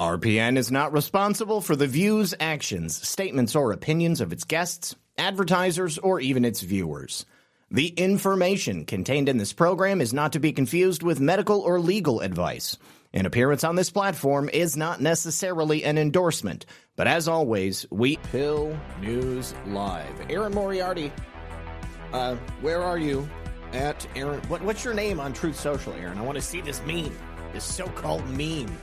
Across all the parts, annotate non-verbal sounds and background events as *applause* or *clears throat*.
RPN is not responsible for the views, actions, statements, or opinions of its guests, advertisers, or even its viewers. The information contained in this program is not to be confused with medical or legal advice. An appearance on this platform is not necessarily an endorsement, but as always, we Pill News Live. Aaron Moriarty, uh, where are you at Aaron? What, what's your name on Truth Social, Aaron? I want to see this meme, this so-called meme.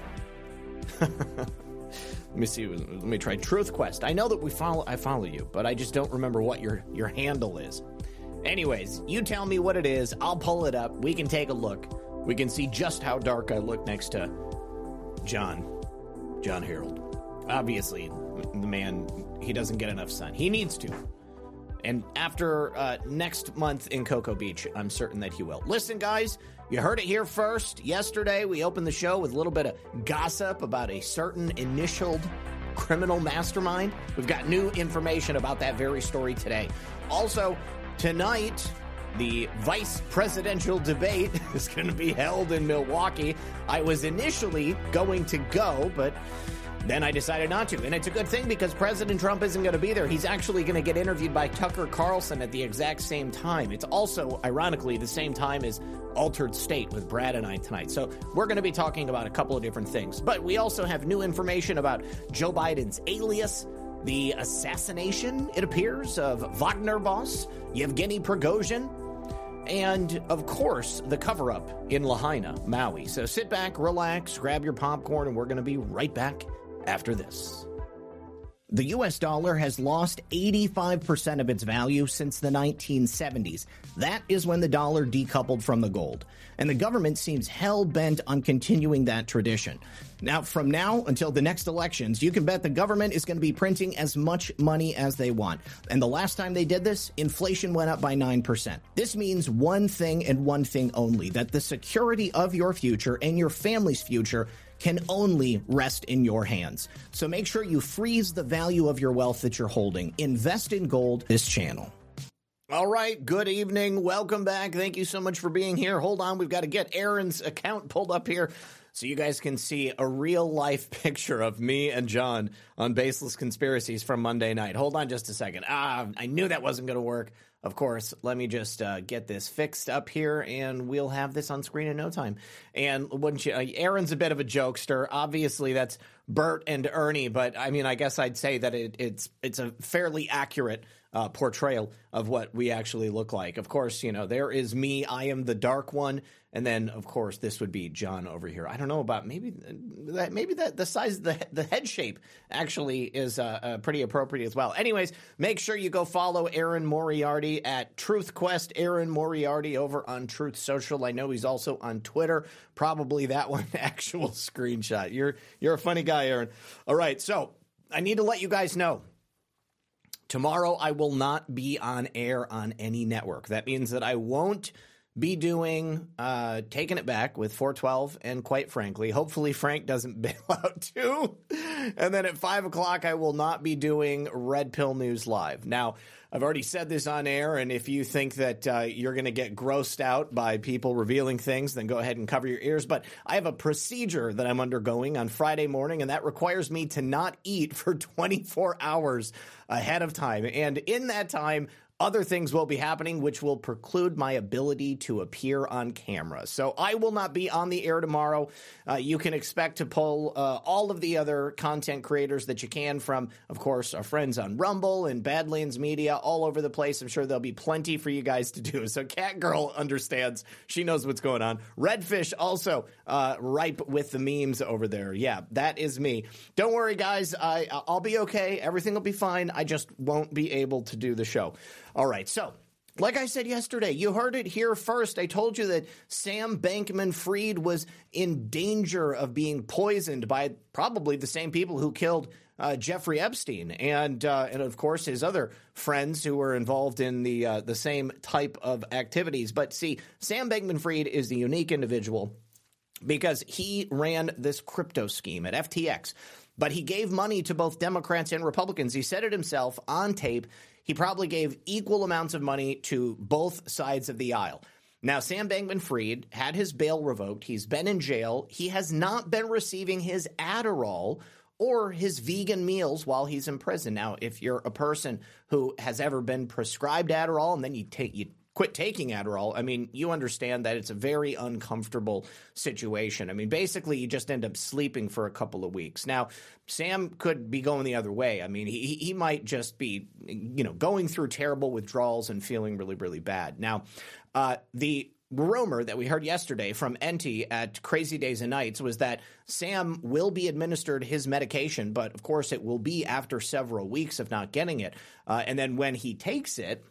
*laughs* let me see. Let me try Truth Quest. I know that we follow. I follow you, but I just don't remember what your your handle is. Anyways, you tell me what it is. I'll pull it up. We can take a look. We can see just how dark I look next to John, John Harold. Obviously, the man he doesn't get enough sun. He needs to. And after uh, next month in Cocoa Beach, I'm certain that he will. Listen, guys, you heard it here first. Yesterday, we opened the show with a little bit of gossip about a certain initialed criminal mastermind. We've got new information about that very story today. Also, tonight, the vice presidential debate *laughs* is going to be held in Milwaukee. I was initially going to go, but then I decided not to. And it's a good thing because President Trump isn't going to be there. He's actually going to get interviewed by Tucker Carlson at the exact same time. It's also, ironically, the same time as Altered State with Brad and I tonight. So we're going to be talking about a couple of different things. But we also have new information about Joe Biden's alias. The assassination, it appears, of Wagner boss Yevgeny Prigozhin, and of course, the cover up in Lahaina, Maui. So sit back, relax, grab your popcorn, and we're going to be right back after this. The US dollar has lost 85% of its value since the 1970s. That is when the dollar decoupled from the gold. And the government seems hell bent on continuing that tradition. Now, from now until the next elections, you can bet the government is going to be printing as much money as they want. And the last time they did this, inflation went up by 9%. This means one thing and one thing only that the security of your future and your family's future can only rest in your hands. So make sure you freeze the value of your wealth that you're holding. Invest in gold this channel. All right, good evening. Welcome back. Thank you so much for being here. Hold on, we've got to get Aaron's account pulled up here so you guys can see a real life *laughs* picture of me and John on Baseless Conspiracies from Monday night. Hold on just a second. Ah, I knew that wasn't going to work. Of course, let me just uh, get this fixed up here, and we'll have this on screen in no time. And wouldn't you? Uh, Aaron's a bit of a jokester. Obviously, that's Bert and Ernie, but I mean, I guess I'd say that it, it's it's a fairly accurate uh, portrayal of what we actually look like. Of course, you know, there is me. I am the dark one. And then, of course, this would be John over here. I don't know about maybe that. Maybe that the size the the head shape actually is uh, uh, pretty appropriate as well. Anyways, make sure you go follow Aaron Moriarty at Truth Quest. Aaron Moriarty over on Truth Social. I know he's also on Twitter. Probably that one *laughs* actual screenshot. You're you're a funny guy, Aaron. All right, so I need to let you guys know Tomorrow, I will not be on air on any network. That means that I won't be doing uh, Taking It Back with 412. And quite frankly, hopefully Frank doesn't *laughs* bail out too. And then at 5 o'clock, I will not be doing Red Pill News Live. Now, I've already said this on air, and if you think that uh, you're going to get grossed out by people revealing things, then go ahead and cover your ears. But I have a procedure that I'm undergoing on Friday morning, and that requires me to not eat for *laughs* 24 hours ahead of time. And in that time, other things will be happening which will preclude my ability to appear on camera. So I will not be on the air tomorrow. Uh, you can expect to pull uh, all of the other content creators that you can from, of course, our friends on Rumble and Badlands Media all over the place. I'm sure there'll be plenty for you guys to do. *laughs* So Catgirl understands. She knows what's going on. Redfish also uh, ripe with the memes over there. Yeah, that is me. Don't worry, guys. I, I'll be okay. Everything will be fine. I just won't be able to do the show. All right, so like I said yesterday, you heard it here first. I told you that Sam Bankman Fried was in danger of being poisoned by probably the same people who killed uh, Jeffrey Epstein and uh, and of course his other friends who were involved in the uh, the same type of activities. But see, Sam Bankman Fried is the unique individual because he ran this crypto scheme at FTX. But he gave money to both Democrats and Republicans. He said it himself on tape he probably gave equal amounts of money to both sides of the aisle. Now, Sam Bankman Fried had his bail revoked. He's been in jail. He has not been receiving his Adderall or his vegan meals while he's in prison. Now, if you're a person who has ever been prescribed Adderall and then you take you quit taking Adderall, I mean, you understand that it's a very uncomfortable situation. I mean, basically, you just end up sleeping for a couple of weeks. Now, Sam could be going the other way. I mean, he he might just be, you know, going through terrible withdrawals and feeling really, really bad. Now, uh, the rumor that we heard yesterday from Enty at Crazy Days and Nights was that Sam will be administered his medication, but of course it will be after several weeks of not getting it. Uh, and then when he takes it,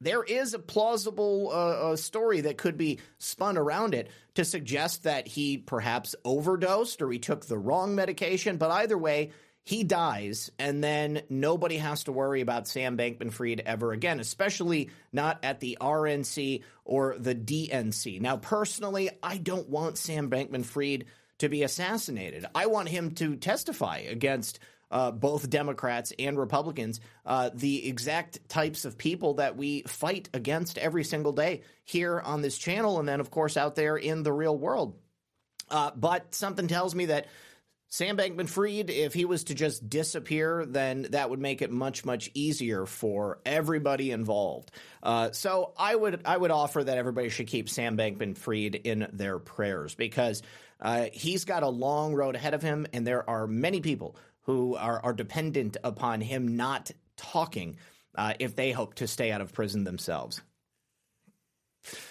there is a plausible uh, story that could be spun around it to suggest that he perhaps overdosed or he took the wrong medication. But either way, he dies, and then nobody has to worry about Sam Bankman Fried ever again, especially not at the RNC or the DNC. Now, personally, I don't want Sam Bankman Fried to be assassinated. I want him to testify against uh, both Democrats and Republicans, uh, the exact types of people that we fight against every single day here on this channel, and then, of course, out there in the real world. Uh, but something tells me that Sam Bankman Fried, if he was to just disappear, then that would make it much, much easier for everybody involved. Uh, so I would I would offer that everybody should keep Sam Bankman Fried in their prayers because uh, he's got a long road ahead of him, and there are many people who are, are dependent upon him not talking uh, if they hope to stay out of prison themselves.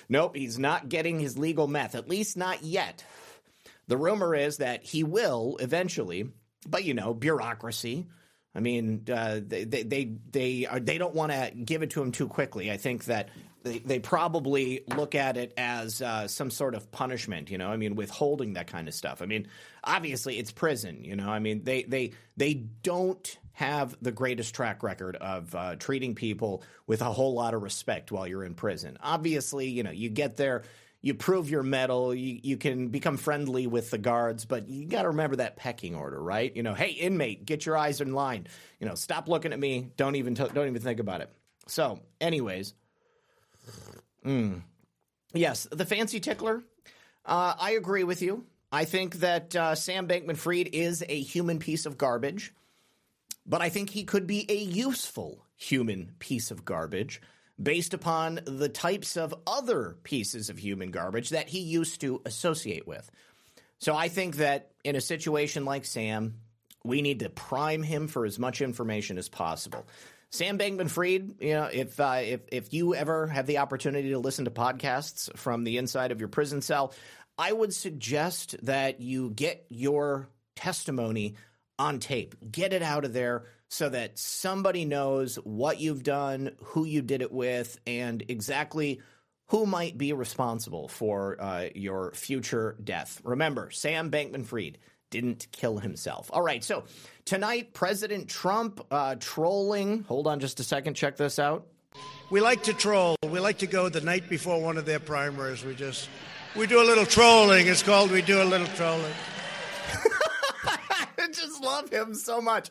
Nope, he's not getting his legal meth, at least not yet. The rumor is that he will eventually, but you know, bureaucracy. I mean, uh, they they they are, they don't want to give it to him too quickly. I think that they, they probably look at it as uh, some sort of punishment. You know, I mean, withholding that kind of stuff. I mean, obviously it's prison. You know, I mean, they they they don't have the greatest track record of uh, treating people with a whole lot of respect while you're in prison. Obviously, you know, you get there you prove your mettle, you, you can become friendly with the guards, but you got to remember that pecking order, right? You know, hey inmate, get your eyes in line. You know, stop looking at me. Don't even t- don't even think about it. So, anyways, mm, yes, the fancy tickler. Uh, I agree with you. I think that uh, Sam Bankman Fried is a human piece of garbage, but I think he could be a useful human piece of garbage based upon the types of other pieces of human garbage that he used to associate with. So I think that in a situation like Sam, we need to prime him for as much information as possible. Sam Bankman Fried, you know, if uh, if if you ever have the opportunity to listen to podcasts from the inside of your prison cell, I would suggest that you get your testimony on tape. Get it out of there so that somebody knows what you've done, who you did it with, and exactly who might be responsible for uh, your future death. Remember, Sam Bankman Fried didn't kill himself. All right, so tonight, President Trump uh, trolling. Hold on just a second, check this out. We like to troll. We like to go the night before one of their primaries. We just we do a little trolling. It's called we do a little trolling. *laughs* I just love him so much.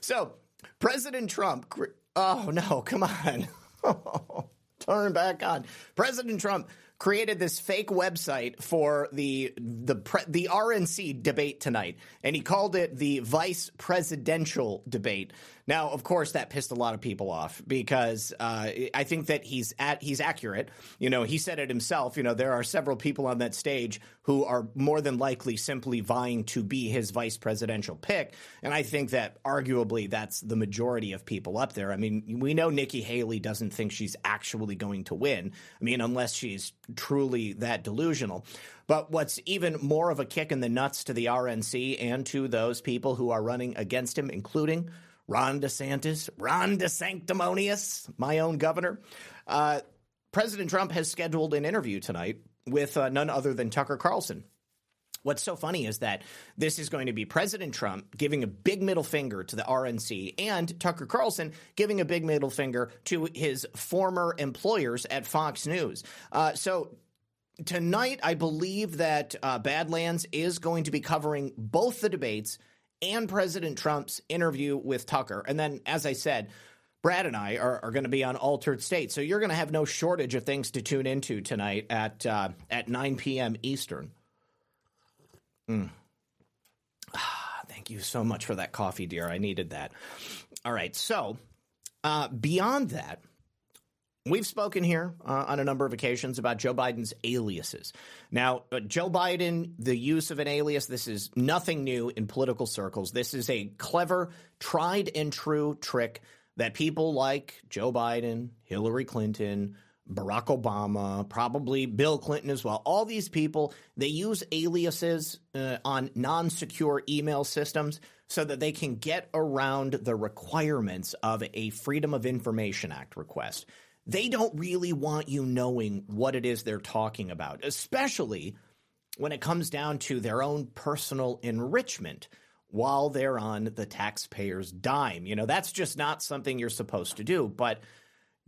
So, President Trump. Oh, no, come on. *laughs* turn back on. President Trump created this fake website for the the the RNC debate tonight, and he called it the vice presidential debate. Now, of course, that pissed a lot of people off because uh, I think that he's at he's accurate. You know, he said it himself. You know, there are several people on that stage who are more than likely simply vying to be his vice presidential pick, and I think that arguably that's the majority of people up there. I mean, we know Nikki Haley doesn't think she's actually going to win. I mean, unless she's truly that delusional. But what's even more of a kick in the nuts to the RNC and to those people who are running against him, including Ron DeSantis, Ron DeSanctimonious, my own governor. Uh, President Trump has scheduled an interview tonight with uh, none other than Tucker Carlson. What's so funny is that this is going to be President Trump giving a big middle finger to the RNC and Tucker Carlson giving a big middle finger to his former employers at Fox News. Uh, so tonight, I believe that uh, Badlands is going to be covering both the debates and President Trump's interview with Tucker. And then, as I said, Brad and I are, are going to be on Altered State, so you're going to have no shortage of things to tune into tonight at uh, at 9 p.m. Eastern. Mm. Ah, thank you so much for that coffee, dear. I needed that. All right, so uh, beyond that, We've spoken here uh, on a number of occasions about Joe Biden's aliases. Now, uh, Joe Biden, the use of an alias, this is nothing new in political circles. This is a clever, tried and true trick that people like Joe Biden, Hillary Clinton, Barack Obama, probably Bill Clinton as well. All these people, they use aliases uh, on non secure email systems so that they can get around the requirements of a Freedom of Information Act request they don't really want you knowing what it is they're talking about, especially when it comes down to their own personal enrichment while they're on the taxpayer's dime. You know, that's just not something you're supposed to do. But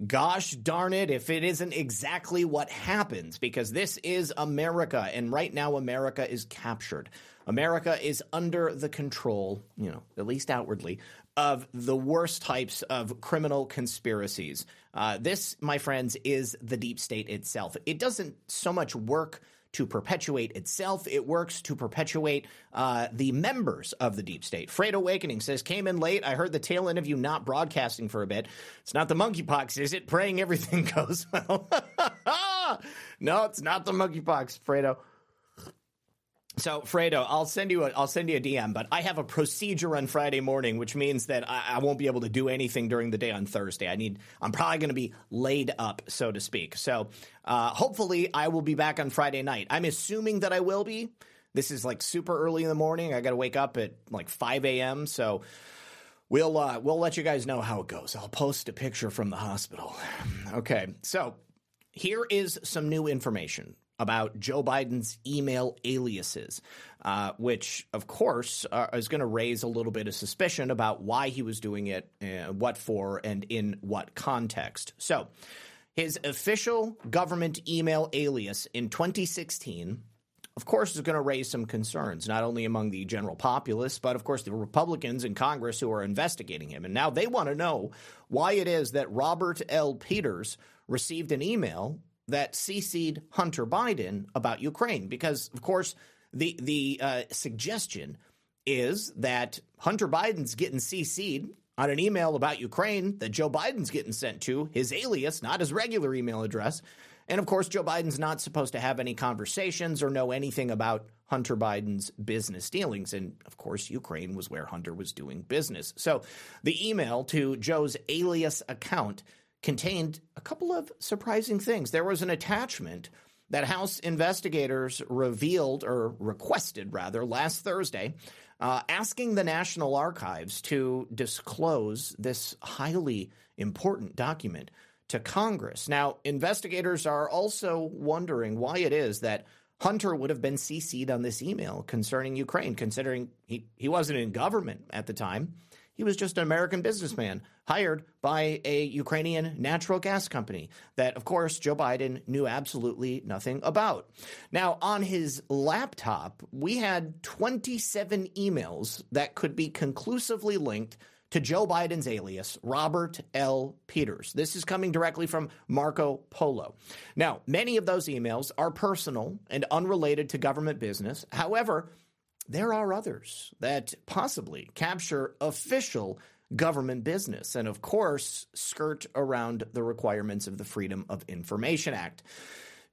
gosh darn it, if it isn't exactly what happens, because this is America, and right now America is captured. America is under the control, you know, at least outwardly, of the worst types of criminal conspiracies. Uh, this, my friends, is the deep state itself. It doesn't so much work to perpetuate itself. It works to perpetuate uh, the members of the deep state. Freight Awakening says, came in late. I heard the tail end of you not broadcasting for a bit. It's not the monkeypox, is it? Praying everything *laughs* goes well. *laughs* no, it's not the monkeypox, Fredo. So Fredo, I'll send you a I'll send you a DM, but I have a procedure on Friday morning, which means that I, I won't be able to do anything during the day on Thursday. I need I'm probably going to be laid up, so to speak. So uh, hopefully, I will be back on Friday night. I'm assuming that I will be. This is like super early in the morning. I got to wake up at like 5 a.m. So we'll uh, we'll let you guys know how it goes. I'll post a picture from the hospital. *sighs* Okay, so here is some new information about Joe Biden's email aliases, uh, which, of course, uh, is going to raise a little bit of suspicion about why he was doing it, uh, what for, and in what context. So, his official government email alias in 2016 of course, is going to raise some concerns, not only among the general populace, but of course the Republicans in Congress who are investigating him. And now they want to know why it is that Robert L. Peters received an email that cc'd Hunter Biden about Ukraine, because of course the the uh, suggestion is that Hunter Biden's getting cc'd on an email about Ukraine that Joe Biden's getting sent to his alias, not his regular email address. And of course, Joe Biden's not supposed to have any conversations or know anything about Hunter Biden's business dealings. And of course, Ukraine was where Hunter was doing business. So the email to Joe's alias account contained a couple of surprising things. There was an attachment that House investigators revealed or requested, rather, last Thursday, uh, asking the National Archives to disclose this highly important document to Congress. Now, investigators are also wondering why it is that Hunter would have been CC'd on this email concerning Ukraine, considering he, he wasn't in government at the time. He was just an American businessman hired by a Ukrainian natural gas company that, of course, Joe Biden knew absolutely nothing about. Now, on his laptop, we had 27 emails that could be conclusively linked to Joe Biden's alias, Robert L. Peters. This is coming directly from Marco Polo. Now, many of those emails are personal and unrelated to government business. However, there are others that possibly capture official government business and, of course, skirt around the requirements of the Freedom of Information Act.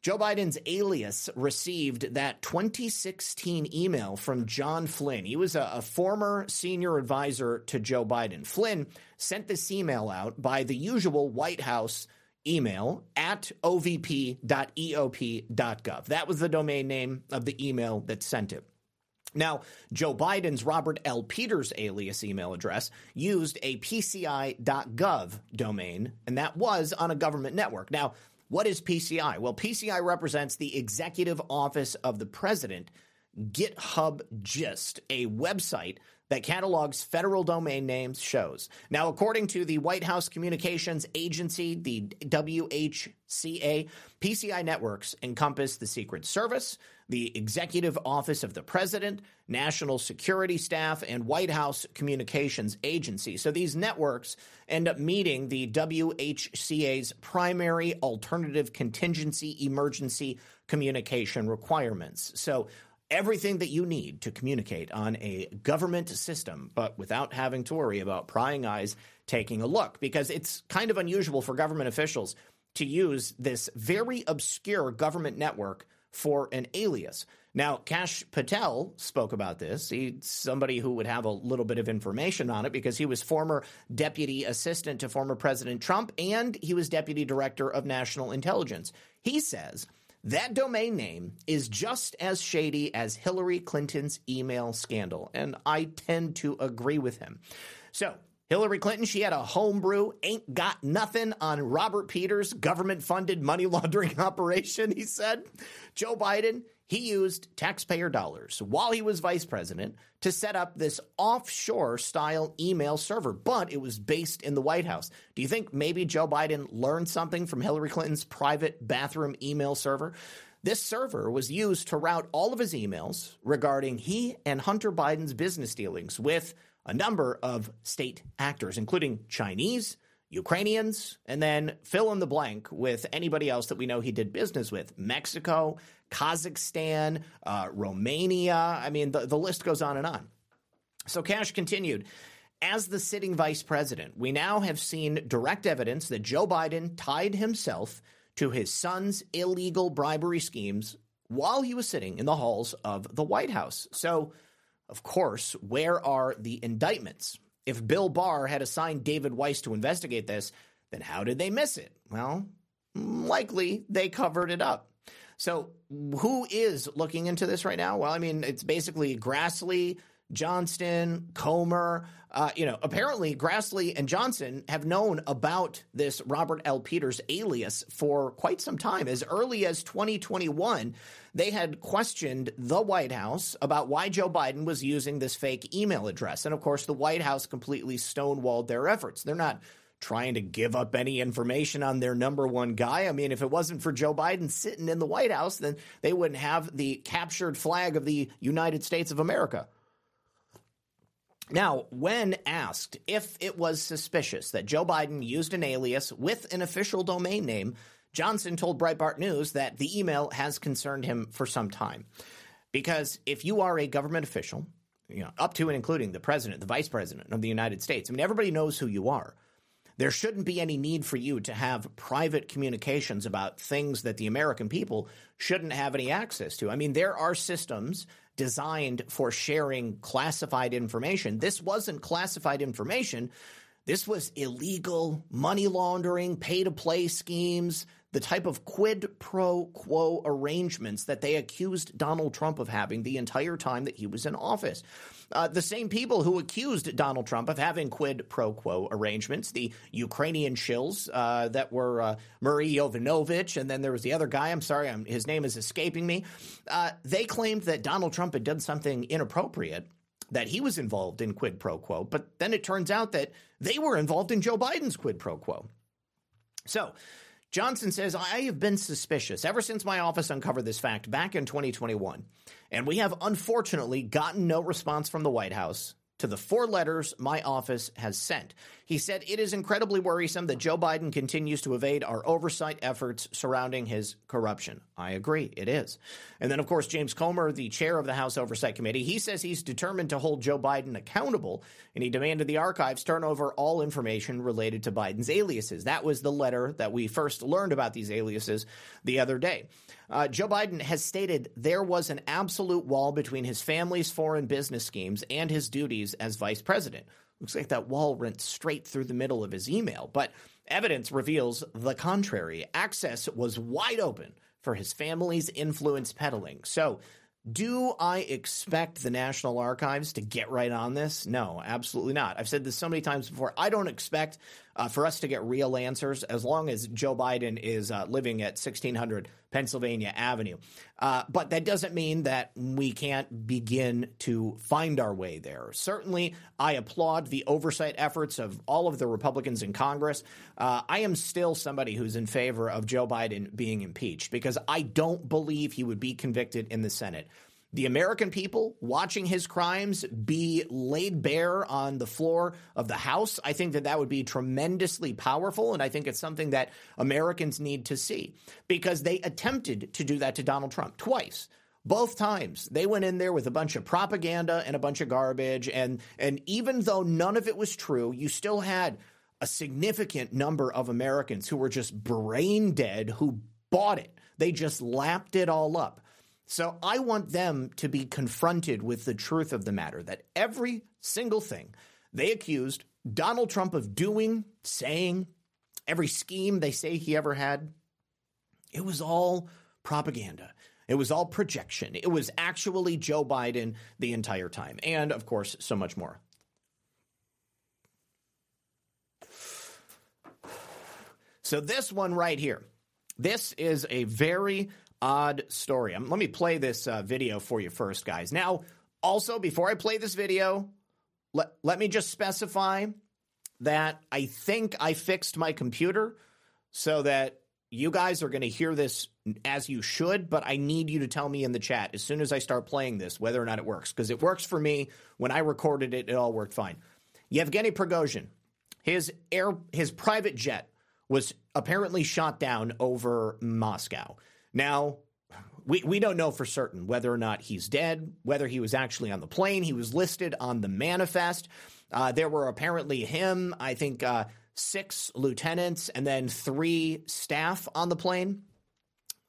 Joe Biden's alias received that 2016 email from John Flynn. He was a, a, former senior advisor to Joe Biden. Flynn sent this email out by the usual White House email at ovp.eop.gov. That was the domain name of the email that sent it. Now, Joe Biden's Robert L. Peters alias email address used a PCI.gov domain, and that was on a government network. Now, what is PCI? Well, PCI represents the Executive Office of the President, GitHub Gist, a website that catalogs federal domain names shows. Now, according to the White House Communications Agency, the WHCA, PCI networks encompass the Secret Service, the Executive Office of the President, National Security Staff, and White House Communications Agency. So these networks end up meeting the WHCA's primary alternative contingency emergency communication requirements. So everything that you need to communicate on a government system, but without having to worry about prying eyes taking a look, because it's kind of unusual for government officials to use this very obscure government network for an alias. Now, Kash Patel spoke about this. He's somebody who would have a little bit of information on it because he was former deputy assistant to former President Trump and he was deputy director of national intelligence. He says that domain name is just as shady as Hillary Clinton's email scandal. And I tend to agree with him. So, Hillary Clinton, she had a homebrew, ain't got nothing on Robert Peters' government funded money *laughs* laundering operation, he said. Joe Biden, he used taxpayer dollars while he was vice president to set up this offshore style email server, but it was based in the White House. Do you think maybe Joe Biden learned something from Hillary Clinton's private bathroom email server? This server was used to route all of his emails regarding he and Hunter Biden's business dealings with a number of state actors, including Chinese, Ukrainians, and then fill in the blank with anybody else that we know he did business with Mexico, Kazakhstan, uh, Romania. I mean, the, the list goes on and on. So Kash continued. As the sitting vice president, we now have seen direct evidence that Joe Biden tied himself to his son's illegal bribery schemes while he was sitting in the halls of the White House. So, of course, where are the indictments? If Bill Barr had assigned David Weiss to investigate this, then how did they miss it? Well, likely they covered it up. So, who is looking into this right now? Well, I mean, it's basically Grassley, Johnson, Comer. Uh, you know, apparently Grassley and Johnson have known about this Robert L. Peters alias for quite some time. As early as 2021, they had questioned the White House about why Joe Biden was using this fake email address. And of course, the White House completely stonewalled their efforts. They're not trying to give up any information on their number one guy. I mean, if it wasn't for Joe Biden sitting in the White House, then they wouldn't have the captured flag of the United States of America. Now, when asked if it was suspicious that Joe Biden used an alias with an official domain name, Johnson told Breitbart News that the email has concerned him for some time. Because if you are a government official, you know, up to and including the president, the vice president of the United States, I mean, everybody knows who you are. There shouldn't be any need for you to have private communications about things that the American people shouldn't have any access to. I mean, there are systems designed for sharing classified information. This wasn't classified information. This was illegal money laundering, pay to play schemes, the type of quid pro quo arrangements that they accused Donald Trump of having the entire time that he was in office. Uh, the same people who accused Donald Trump of having quid pro quo arrangements, the Ukrainian shills uh, that were uh, Marie Yovanovitch, and then there was the other guy, I'm sorry, I'm, his name is escaping me, uh, they claimed that Donald Trump had done something inappropriate that he was involved in quid pro quo, but then it turns out that they were involved in Joe Biden's quid pro quo. So Johnson says, I have been suspicious ever since my office uncovered this fact back in 2021. And we have unfortunately gotten no response from the White House to the four letters my office has sent. He said it is incredibly worrisome that Joe Biden continues to evade our oversight efforts surrounding his corruption. I agree, it is. And then, of course, James Comer, the chair of the House Oversight Committee, he says he's determined to hold Joe Biden accountable, and he demanded the archives turn over all information related to Biden's aliases. That was the letter that we first learned about these aliases the other day. Uh, Joe Biden has stated there was an absolute wall between his family's foreign business schemes and his duties as vice president. Looks like that wall went straight through the middle of his email, but evidence reveals the contrary. Access was wide open for his family's influence peddling. So, do I expect the National Archives to get right on this? No, absolutely not. I've said this so many times before. I don't expect uh, for us to get real answers as long as Joe Biden is uh, living at 1600 Pennsylvania Avenue. Uh, but that doesn't mean that we can't begin to find our way there. Certainly, I applaud the oversight efforts of all of the Republicans in Congress. Uh, I am still somebody who's in favor of Joe Biden being impeached because I don't believe he would be convicted in the Senate the American people watching his crimes be laid bare on the floor of the House, I think that that would be tremendously powerful. And I think it's something that Americans need to see because they attempted to do that to Donald Trump twice. Both times they went in there with a bunch of propaganda and a bunch of garbage. And, and even though none of it was true, you still had a significant number of Americans who were just brain dead who bought it. They just lapped it all up. So I want them to be confronted with the truth of the matter that every single thing they accused Donald Trump of doing, saying, every scheme they say he ever had, it was all propaganda. It was all projection. It was actually Joe Biden the entire time. And of course, so much more. So, this one right here, this is a very odd story. Um, let me play this uh, video for you first, guys. Now, also, before I play this video, let, let me just specify that I think I fixed my computer so that you guys are going to hear this as you should, but I need you to tell me in the chat as soon as I start playing this whether or not it works because it works for me. When I recorded it, it all worked fine. Yevgeny Prigozhin, his air, his private jet was apparently shot down over Moscow. Now, we, we don't know for certain whether or not he's dead, whether he was actually on the plane. He was listed on the manifest. Uh, there were apparently him, I think, uh, six lieutenants and then three staff on the plane.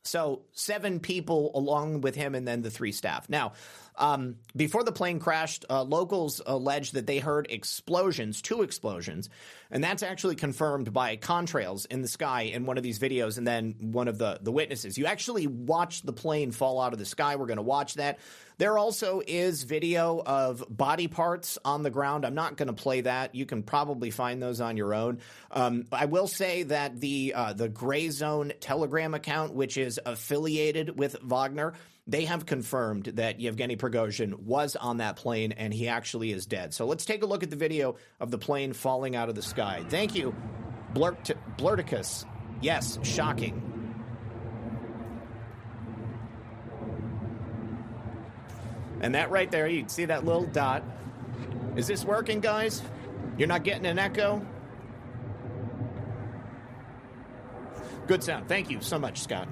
So seven people along with him and then the three staff. Now, um, before the plane crashed, uh, locals alleged that they heard explosions, two explosions, and that's actually confirmed by contrails in the sky in one of these videos, and then one of the the witnesses. You actually watched the plane fall out of the sky. We're going to watch that. There also is video of body parts on the ground. I'm not going to play that. You can probably find those on your own. Um, I will say that the uh, the Gray Zone Telegram account, which is affiliated with Wagner, they have confirmed that Yevgeny Prigozhin was on that plane and he actually is dead. So let's take a look at the video of the plane falling out of the sky. Thank you, Blurt- Blurticus. Yes, shocking. And that right there, you see that little dot. Is this working, guys? You're not getting an echo? Good sound. Thank you so much, Scott.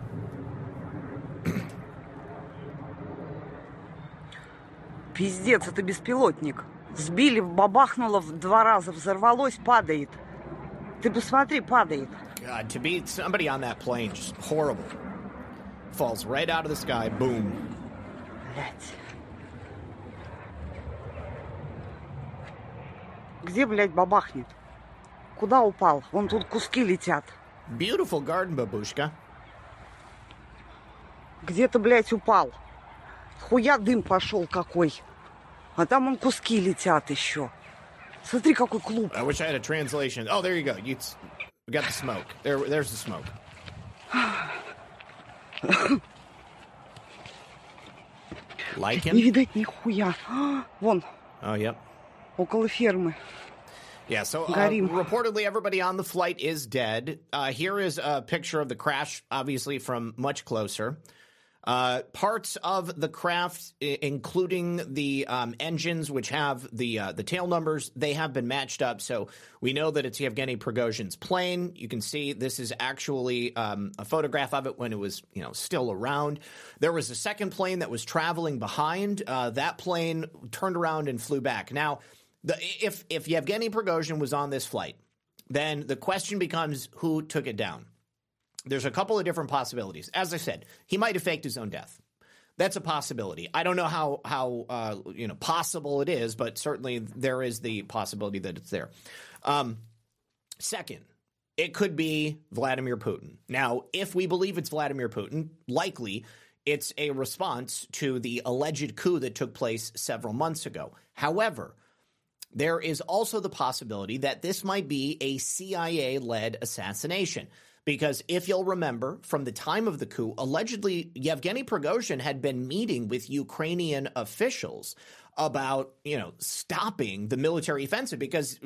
*clears throat* Пиздец, это беспилотник. Сбили, бабахнуло в два раза, взорвалось, падает. Ты посмотри, падает. God, to be somebody on that plane, just horrible. Falls right out of the sky, boom. Блять. Где, блядь, бабахнет? Куда упал? Вон тут куски летят. Beautiful garden, бабушка. Где-то, блядь, упал. Хуя дым пошел какой. А там он куски летят еще. Смотри, какой клуб. I wish I had a translation. Oh, there you go. You got the smoke. There, there's the smoke. like Не him? видать нихуя. Вон, Oh, yep. около фермы. Yeah, so uh, Горим. reportedly everybody on the flight is dead. Uh, here is a picture of the crash, obviously from much closer. Uh, parts of the craft, I- including the um, engines, which have the uh, the tail numbers, they have been matched up. So we know that it's Yevgeny Prigozhin's plane. You can see this is actually um, a photograph of it when it was you know still around. There was a second plane that was traveling behind. Uh, that plane turned around and flew back. Now, the, if if Yevgeny Prigozhin was on this flight, then the question becomes who took it down there's a couple of different possibilities. As I said, he might have faked his own death. That's a possibility. I don't know how how uh, you know possible it is, but certainly there is the possibility that it's there. Um, second, it could be Vladimir Putin. Now, if we believe it's Vladimir Putin, likely it's a response to the alleged coup that took place several months ago. However, there is also the possibility that this might be a CIA led assassination. Because if you'll remember from the time of the coup, allegedly Yevgeny Prigozhin had been meeting with Ukrainian officials about, you know, stopping the military offensive because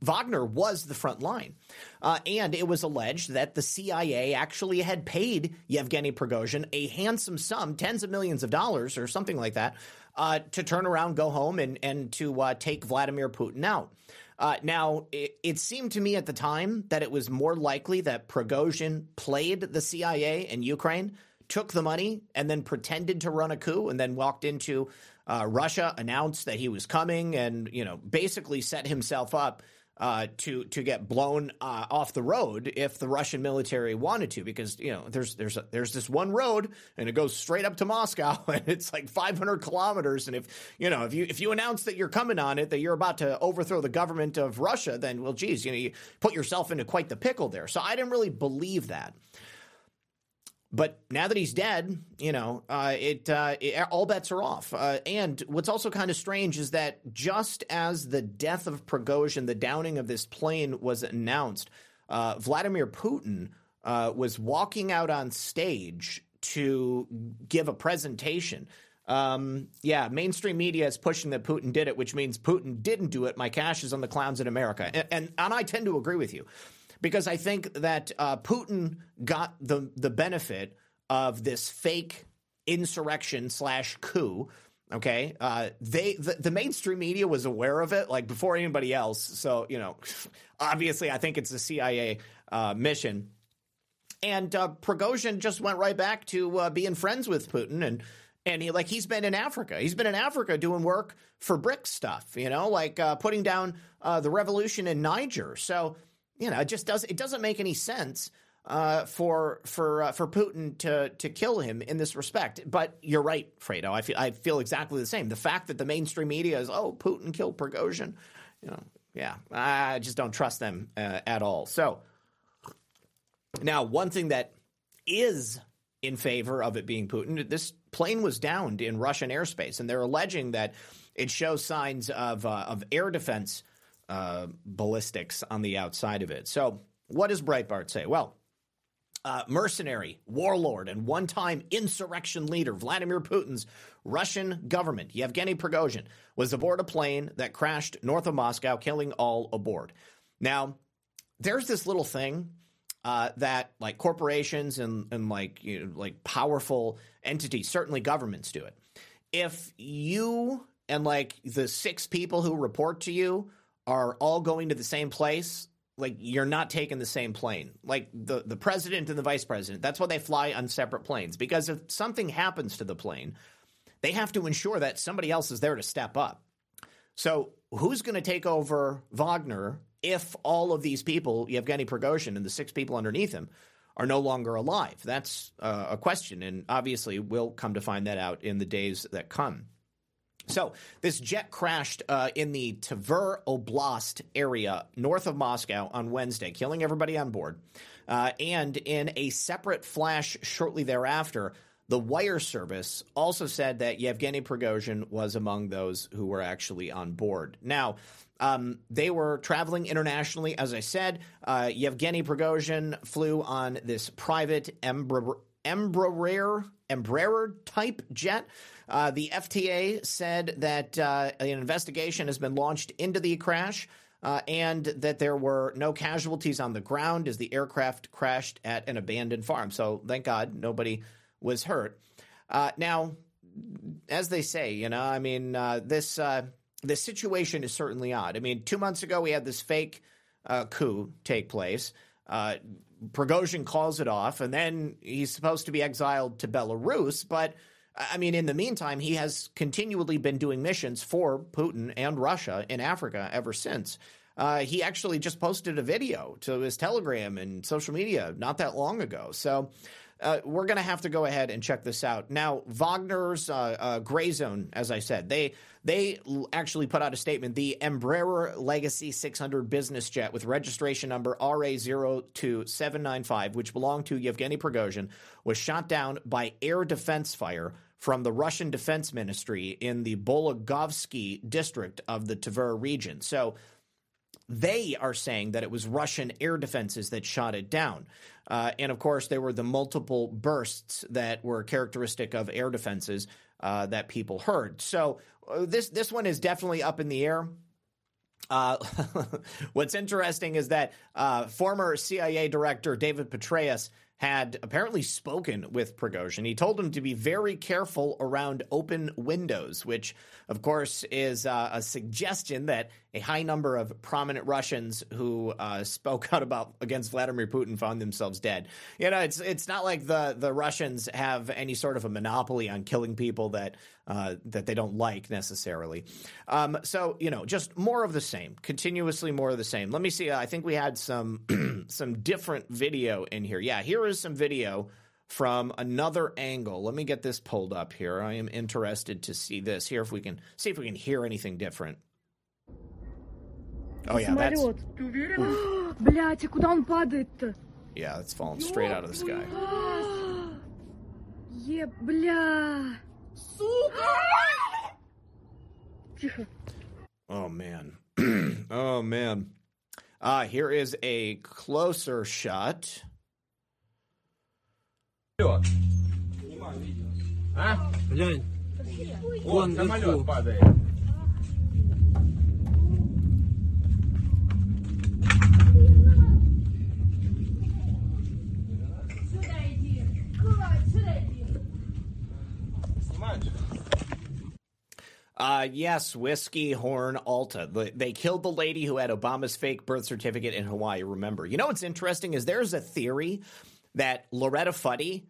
Wagner was the front line. Uh, and it was alleged that the CIA actually had paid Yevgeny Prigozhin a handsome sum, tens of millions of dollars or something like that, uh, to turn around, go home, and, and to uh, take Vladimir Putin out. Uh, now, it, it, seemed to me at the time that it was more likely that Prigozhin played the CIA in Ukraine, took the money, and then pretended to run a coup, and then walked into uh, Russia, announced that he was coming, and you know basically set himself up uh, to to get blown uh, off the road if the Russian military wanted to, because you know there's there's a, there's this one road and it goes straight up to Moscow *laughs* and it's like 500 kilometers, and if you know if you if you announce that you're coming on it, that you're about to overthrow the government of Russia, then well, geez, you know you put yourself into quite the pickle there. So I didn't really believe that. But now that he's dead, you know, uh, it, uh, it, all bets are off. Uh, and what's also kind of strange is that just as the death of Prigozhin, the downing of this plane was announced, uh, Vladimir Putin uh, was walking out on stage to give a presentation. Um, yeah, mainstream media is pushing that Putin did it, which means Putin didn't do it. My cash is on the clowns in America, and, and, and I tend to agree with you because I think that uh, Putin got the the benefit of this fake insurrection slash coup. Okay, uh, they the, the, mainstream media was aware of it like before anybody else. So you know, *laughs* obviously, I think it's a CIA uh, mission. And uh, Prigozhin just went right back to uh, being friends with Putin and and he like he's been in Africa. He's been in Africa doing work for BRIC stuff, you know, like uh, putting down uh, the revolution in Niger. So you know, it just does it doesn't make any sense uh, for for uh, for Putin to to kill him in this respect. But you're right, Fredo. I feel I feel exactly the same. The fact that the mainstream media is oh Putin killed Prigozhin, you know, yeah, I just don't trust them uh, at all. So now one thing that is in favor of it being Putin, this plane was downed in Russian airspace, and they're alleging that it shows signs of uh, of air defense uh, ballistics on the outside of it. So, what does Breitbart say? Well, uh, mercenary, warlord, and one time insurrection leader Vladimir Putin's Russian government, Yevgeny Prigozhin, was aboard a plane that crashed north of Moscow, killing all aboard. Now, there's this little thing uh, that like corporations and, and like you know, like powerful entities, certainly governments do it. If you and like the six people who report to you are all going to the same place, like you're not taking the same plane. Like the the president and the vice president, that's why they fly on separate planes because if something happens to the plane, they have to ensure that somebody else is there to step up. So, who's going to take over Wagner if all of these people, Yevgeny Prigozhin and the six people underneath him, are no longer alive? That's uh, a question, and obviously we'll come to find that out in the days that come. So this jet crashed uh, in the Tver Oblast area north of Moscow on Wednesday, killing everybody on board. Uh, and in a separate flash shortly thereafter, the wire service also said that Yevgeny Prigozhin was among those who were actually on board. Now, um, they were traveling internationally, as I said. Uh, Yevgeny Prigozhin flew on this private Embraer Embraer type jet. Uh, the FTA said that uh, an investigation has been launched into the crash. Uh, and that there were no casualties on the ground as the aircraft crashed at an abandoned farm. So thank God nobody was hurt. Uh, now, as they say, you know, I mean, uh, this this situation is certainly odd. I mean, two months ago we had this fake coup take place. Uh, Prigozhin calls it off, and then he's supposed to be exiled to Belarus. But I mean, in the meantime, he has continually been doing missions for Putin and Russia in Africa ever since. Uh, he actually just posted a video to his Telegram and social media not that long ago. So uh, we're going to have to go ahead and check this out. Now, Wagner's uh, uh, Gray Zone, as I said, they they actually put out a statement. The Embraer Legacy 600 business jet with registration number RA02795, which belonged to Yevgeny Prigozhin, was shot down by air defense fire from the Russian Defense Ministry in the Bologovsky district of the Tver region. So they are saying that it was Russian air defenses that shot it down. Uh, and of course, there were the multiple bursts that were characteristic of air defenses uh, that people heard. So uh, this this one is definitely up in the air. Uh, *laughs* what's interesting is that uh, former CIA director David Petraeus had apparently spoken with Prigozhin. He told him to be very careful around open windows, which, of course, is uh, a suggestion that a high number of prominent Russians who uh, spoke out about against Vladimir Putin found themselves dead. You know, it's it's not like the the Russians have any sort of a monopoly on killing people that uh, that they don't like necessarily. Um, so you know, just more of the same, continuously more of the same. Let me see. I think we had some *clears throat* some different video in here. Yeah, here is some video from another angle. Let me get this pulled up here. I am interested to see this here if we can see if we can hear anything different. Oh yeah, that's *gasps* Ты уверен? Блять, а куда он падает-то? yeah, that's falling straight out of the sky. Е, бля. Сука! *laughs* Тихо. Oh man. *clears throat* oh man. Uh, here is a closer shot. А? Глянь, Вон вон самолет вверху. падает. Uh, yes, Whiskey Horn Alta. The- They killed the lady who had Obama's fake birth certificate in Hawaii, remember. You know what's interesting is there's a theory that Loretta Fuddy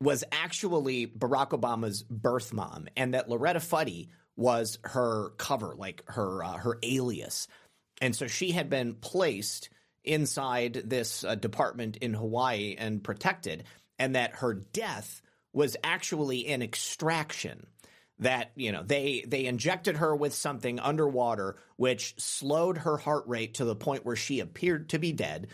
was actually Barack Obama's birth mom and that Loretta Fuddy was her cover, like her uh, her alias. And so she had been placed inside this uh, department in Hawaii and protected, and that her death was actually an extraction that you know they they injected her with something underwater which slowed her heart rate to the point where she appeared to be dead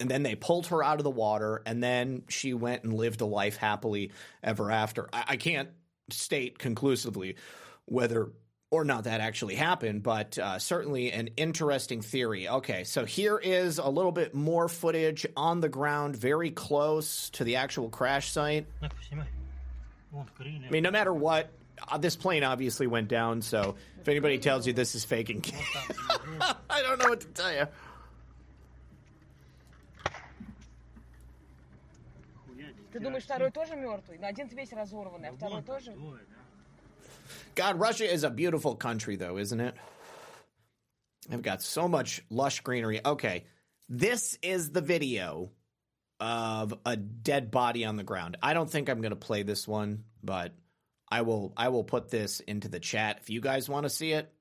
and then they pulled her out of the water and then she went and lived a life happily ever after i, I can't state conclusively whether or not that actually happened, but uh, certainly an interesting theory. Okay, so here is a little bit more footage on the ground, very close to the actual crash site. I mean, no matter what, this plane obviously went down. So if anybody tells you this is faking, *laughs* I don't know what to tell you. Хуя, Ты думаешь, второй тоже мертвый? На один весь разорванный, а второй тоже? Ой, да. God, Russia is a beautiful country, though, isn't it? They've got so much lush greenery. Okay, this is the video of a dead body on the ground. I don't think I'm going to play this one, but I will. I will put this into the chat if you guys want to see it.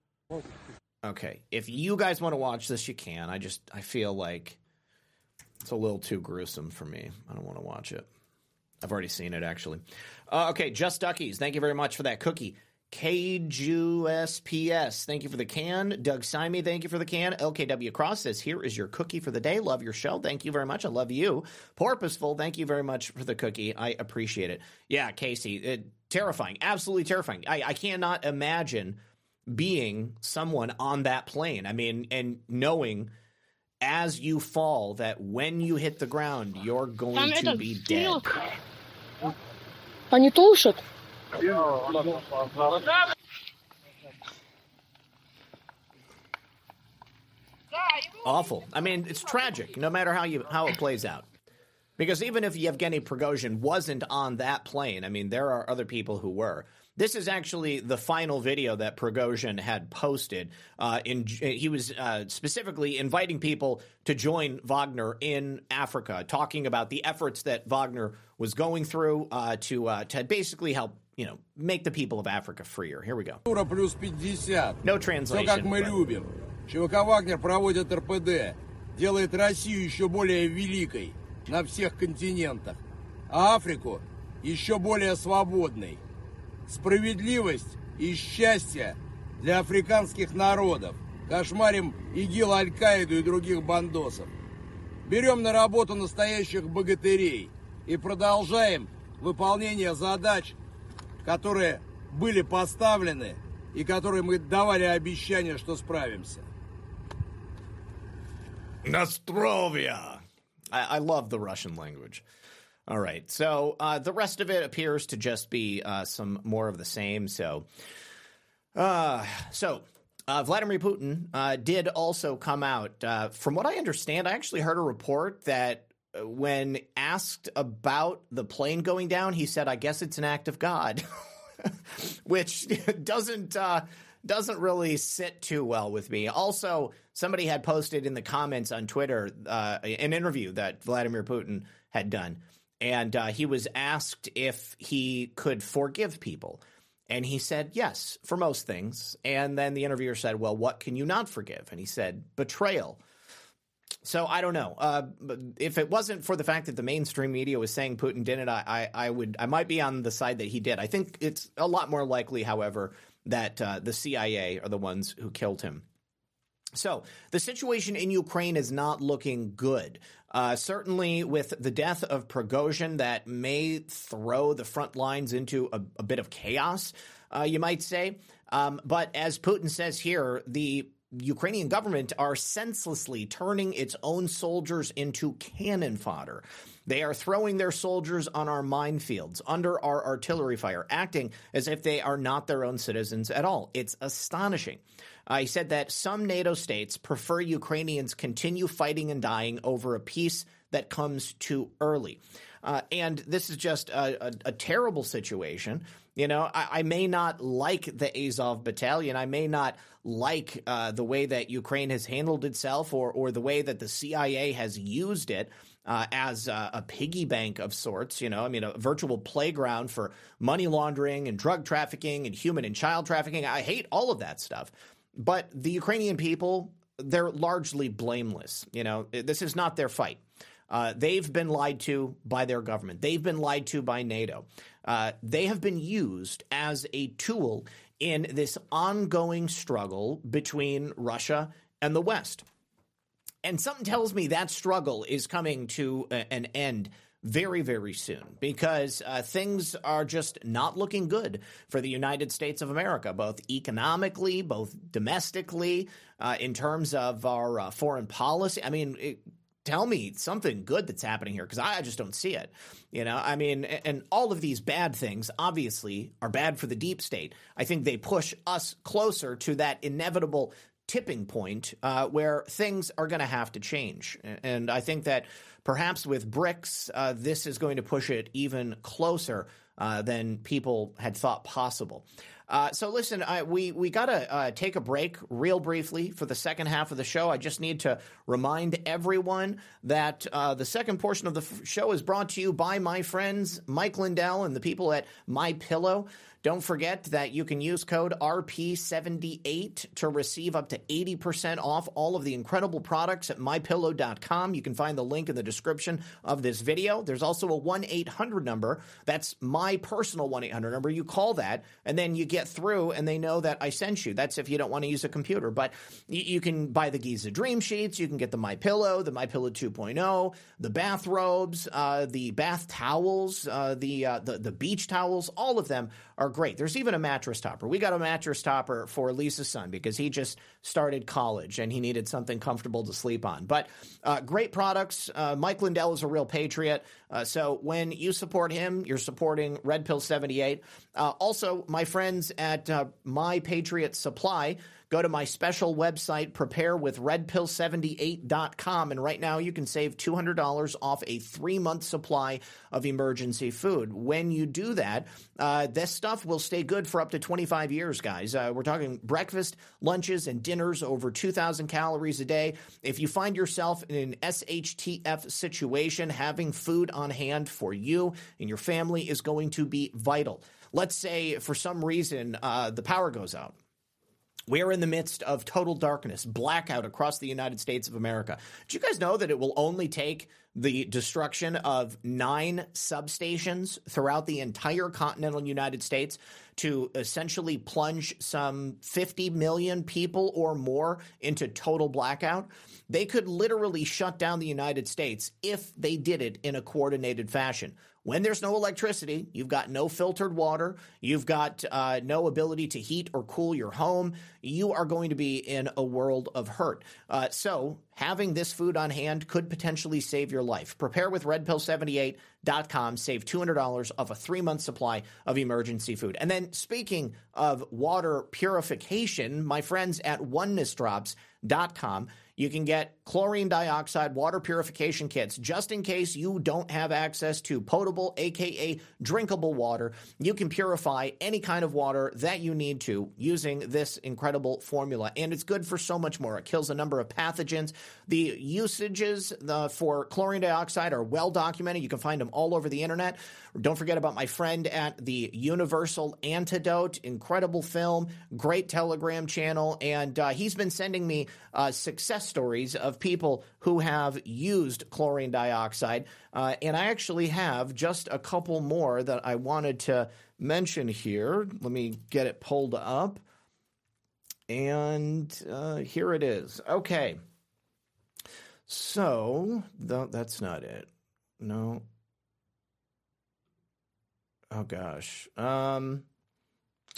Okay, if you guys want to watch this, you can. I just I feel like it's a little too gruesome for me. I don't want to watch it. I've already seen it actually. Uh, okay, Just Duckies, thank you very much for that cookie. KJUSPS, thank you for the can. Doug Simey, thank you for the can. LKW Cross says, Here is your cookie for the day. Love your show. Thank you very much. I love you. Porpoiseful, thank you very much for the cookie. I appreciate it. Yeah, Casey, it, terrifying. Absolutely terrifying. I, I cannot imagine being someone on that plane. I mean, and knowing as you fall that when you hit the ground, you're going to be dead. Они тушат. awful. I mean, it's tragic, no matter how you how it plays out. Because even if Yevgeny Prigozhin wasn't on that plane, I mean, there are other people who were. This is actually the final video that Prigozhin had posted. Uh, in he was uh, specifically inviting people to join Wagner in Africa, talking about the efforts that Wagner was going through uh, to uh, to basically help you know make the people of Africa freer. Here we go. Тура плюс 50. No Все translation. как мы but- любим. ЧВК «Вагнер» проводит РПД. Делает Россию еще более великой На всех континентах. а Африку еще более свободной. Справедливость и счастье для африканских народов. Кошмарим ИГИЛ, Аль-Каиду и других бандосов. Берем на работу настоящих богатырей и продолжаем выполнение задач, которые были поставлены и которые мы давали обещание, что справимся. Nostrovia. I, I love the Russian language. All right. So uh, the rest of it appears to just be uh, some more of the same. So, uh, so uh, Vladimir Putin uh, did also come out. Uh, from what I understand, I actually heard a report that when asked about the plane going down, he said, "I guess it's an act of God," *laughs* which *laughs* doesn't doesn't really sit too well with me. Also, somebody had posted in the comments on Twitter uh, an interview that Vladimir Putin had done, and uh, he was asked if he could forgive people. And he said yes for most things. And then the interviewer said, Well, what can you not forgive? And he said, Betrayal. So I don't know. Uh, if it wasn't for the fact that the mainstream media was saying Putin did it, I, I, I would I might be on the side that he did. I think it's a lot more likely, however, that uh, the CIA are the ones who killed him. So the situation in Ukraine is not looking good. Uh, certainly, with the death of Prigozhin, that may throw the front lines into a, a bit of chaos, uh, you might say. Um, but as Putin says here, the Ukrainian government are senselessly turning its own soldiers into cannon fodder. They are throwing their soldiers on our minefields, under our artillery fire, acting as if they are not their own citizens at all. It's astonishing. Uh, said that some NATO states prefer Ukrainians continue fighting and dying over a peace that comes too early. Uh, and this is just a, a, a terrible situation. You know, I, I, may not like the Azov battalion. I may not like uh, the way that Ukraine has handled itself or, or the way that the CIA has used it. Uh, as a, a, piggy bank of sorts, you know, I mean, a virtual playground for money laundering and drug trafficking and human and child trafficking. I hate all of that stuff. But the Ukrainian people, they're largely blameless. You know, this is not their fight. Uh, they've been lied to by their government. They've been lied to by NATO. Uh, they have been used as a tool in this ongoing struggle between Russia and the West. And something tells me that struggle is coming to a, an end very, very soon because uh, things are just not looking good for the United States of America, both economically, both domestically, uh, in terms of our uh, foreign policy. I mean, it, tell me something good that's happening here because I just don't see it. You know, I mean, and all of these bad things obviously are bad for the deep state. I think they push us closer to that inevitable tipping point uh, where things are going to have to change. And I think that perhaps with BRICS, uh, this is going to push it even closer uh, than people had thought possible. Uh, so listen, I, we we got to uh, take a break real briefly for the second half of the show. I just need to remind everyone that uh, the second portion of the f- show is brought to you by my friends Mike Lindell and the people at My Pillow. Don't forget that you can use code RP78 to receive up to 80% off all of the incredible products at mypillow.com. You can find the link in the description of this video. There's also a 1 800 number. That's my personal 1 800 number. You call that and then you get through and they know that I sent you. That's if you don't want to use a computer. But you, can buy the Giza Dream Sheets. You can get the My Pillow, the My Pillow 2.0, the bathrobes, uh, the bath towels, uh, the, uh, the, the beach towels. All of them are great. There's even a mattress topper. We got a mattress topper for Lisa's son because he just started college and he needed something comfortable to sleep on. But uh, great products. Uh, Mike Lindell is a real patriot. Uh, so when you support him, you're supporting Red Pill 78. Uh, also, my friends at uh, My Patriot Supply Go to my special website, preparewithredpill78.com. And right now you can save $200 off a three month supply of emergency food. When you do that, uh, this stuff will stay good for up to 25 years, guys. Uh, we're talking breakfast, lunches, and dinners over 2,000 calories a day. If you find yourself in an SHTF situation, having food on hand for you and your family is going to be vital. Let's say for some reason uh, the power goes out we're in the midst of total darkness, blackout across the United States of America. Do you guys know that it will only take the destruction of nine substations throughout the entire continental United States to essentially plunge some 50 million people or more into total blackout. They could literally shut down the United States if they did it in a coordinated fashion. When there's no electricity, you've got no filtered water, you've got uh, no ability to heat or cool your home, you are going to be in a world of hurt. Uh, so, having this food on hand could potentially save your life. Prepare with redpill78.com, save $200 off a three month supply of emergency food. And then, speaking of water purification, my friends at onenessdrops.com you can get chlorine dioxide water purification kits just in case you don't have access to potable, aka drinkable water. You can purify any kind of water that you need to using this incredible formula. And it's good for so much more. It kills a number of pathogens. The usages uh, for chlorine dioxide are well documented. You can find them all over the internet. Don't forget about my friend at the Universal Antidote. Incredible film, great Telegram channel. And uh, he's been sending me uh, success stories of people who have used chlorine dioxide. Uh, and I actually have just a couple more that I wanted to mention here. Let me get it pulled up. And uh, here it is. Okay. So, th- that's not it. No. Oh, gosh. Um,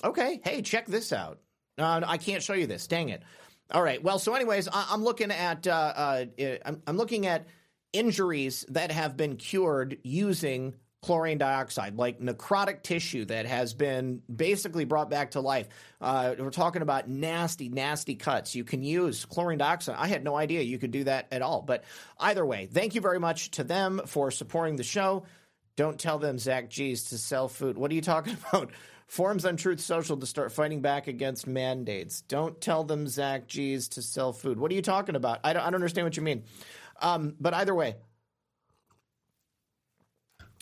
okay. Hey, check this out. Uh, I can't show you this. Dang it. All right. Well, so anyways, I- am looking at uh, uh, I'm-, I'm looking at injuries that have been cured using chlorine dioxide, like necrotic tissue that has been basically brought back to life. Uh, we're talking about nasty, nasty cuts. You can use chlorine dioxide. I had no idea you could do that at all. But either way, thank you very much to them for supporting the show. Don't tell them Zach G's to sell food. What are you talking *laughs* about? Forums on Truth Social to start fighting back against mandates. Don't tell them Zach G's to sell food. What are you talking about? I don't, I don't understand what you mean. Um, but either way.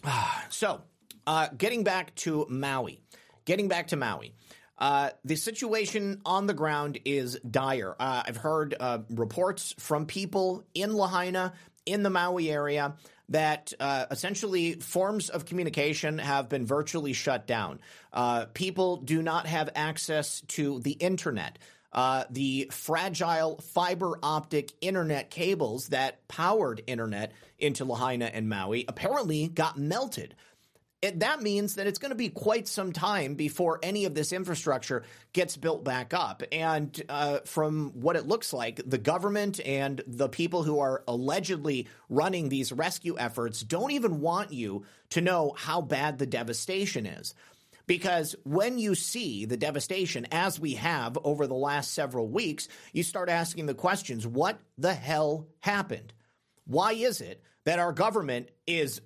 *sighs* So, uh, getting back to Maui. Getting back to Maui. Uh, the situation on the ground is dire. Uh, I've heard uh, reports from people in Lahaina, in the Maui area, that uh, essentially forms of communication have been virtually shut down. Uh, people do not have access to the internet. Uh, the fragile fiber optic internet cables that powered internet into Lahaina and Maui apparently got melted it, that means that it's going to be quite some time before any of this infrastructure gets built back up. And uh, from what it looks like, the government and the people who are allegedly running these rescue efforts don't even want you to know how bad the devastation is. Because when you see the devastation, as we have over the last several weeks, you start asking the questions what the hell happened? Why is it that our government is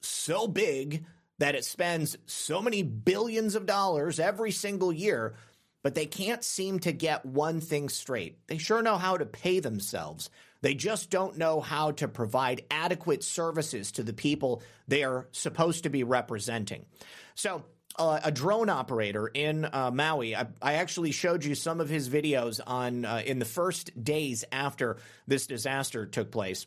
so big that it spends so many billions of dollars every single year, but they can't seem to get one thing straight. They sure know how to pay themselves. They just don't know how to provide adequate services to the people they are supposed to be representing. So, uh, a drone operator in uh, Maui. I, I, actually showed you some of his videos on uh, in the first days after this disaster took place.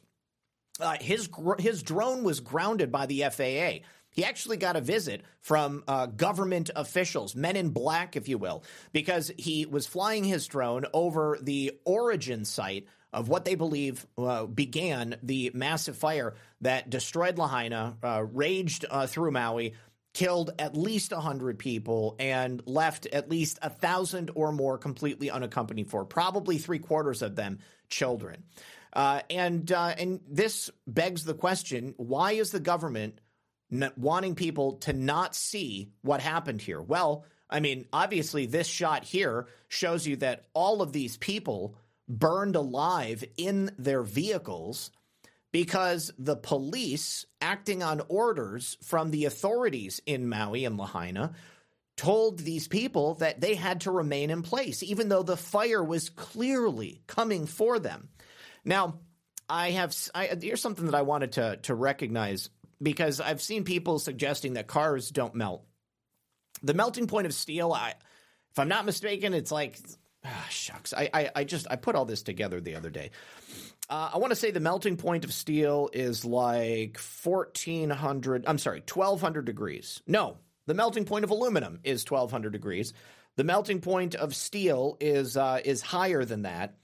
Uh, his his drone was grounded by the FAA he actually got a visit from uh, government officials, men in black, if you will, because he was flying his drone over the origin site of what they believe uh, began the massive fire that destroyed Lahaina, uh, raged uh, through Maui, killed at least 100 people, and left at least a 1,000 or more completely unaccompanied for, probably three quarters of them children. Uh, and, uh, and this begs the question why is the government wanting people to not see what happened here. Well, I mean, obviously, this shot here shows you that all of these people burned alive in their vehicles because the police, acting on orders from the authorities in Maui and Lahaina, told these people that they had to remain in place, even though the fire was clearly coming for them. Now, I have I, here's something that I wanted to to recognize because I've seen people suggesting that cars don't melt. The melting point of steel, I, if I'm not mistaken, it's like Ah, shucks. I, I, I just I put all this together the other day. Uh, I want to say the melting point of steel is like 1400, I'm sorry, 1200 degrees. No, the melting point of aluminum is 1200 degrees. The melting point of steel is uh, is higher than that.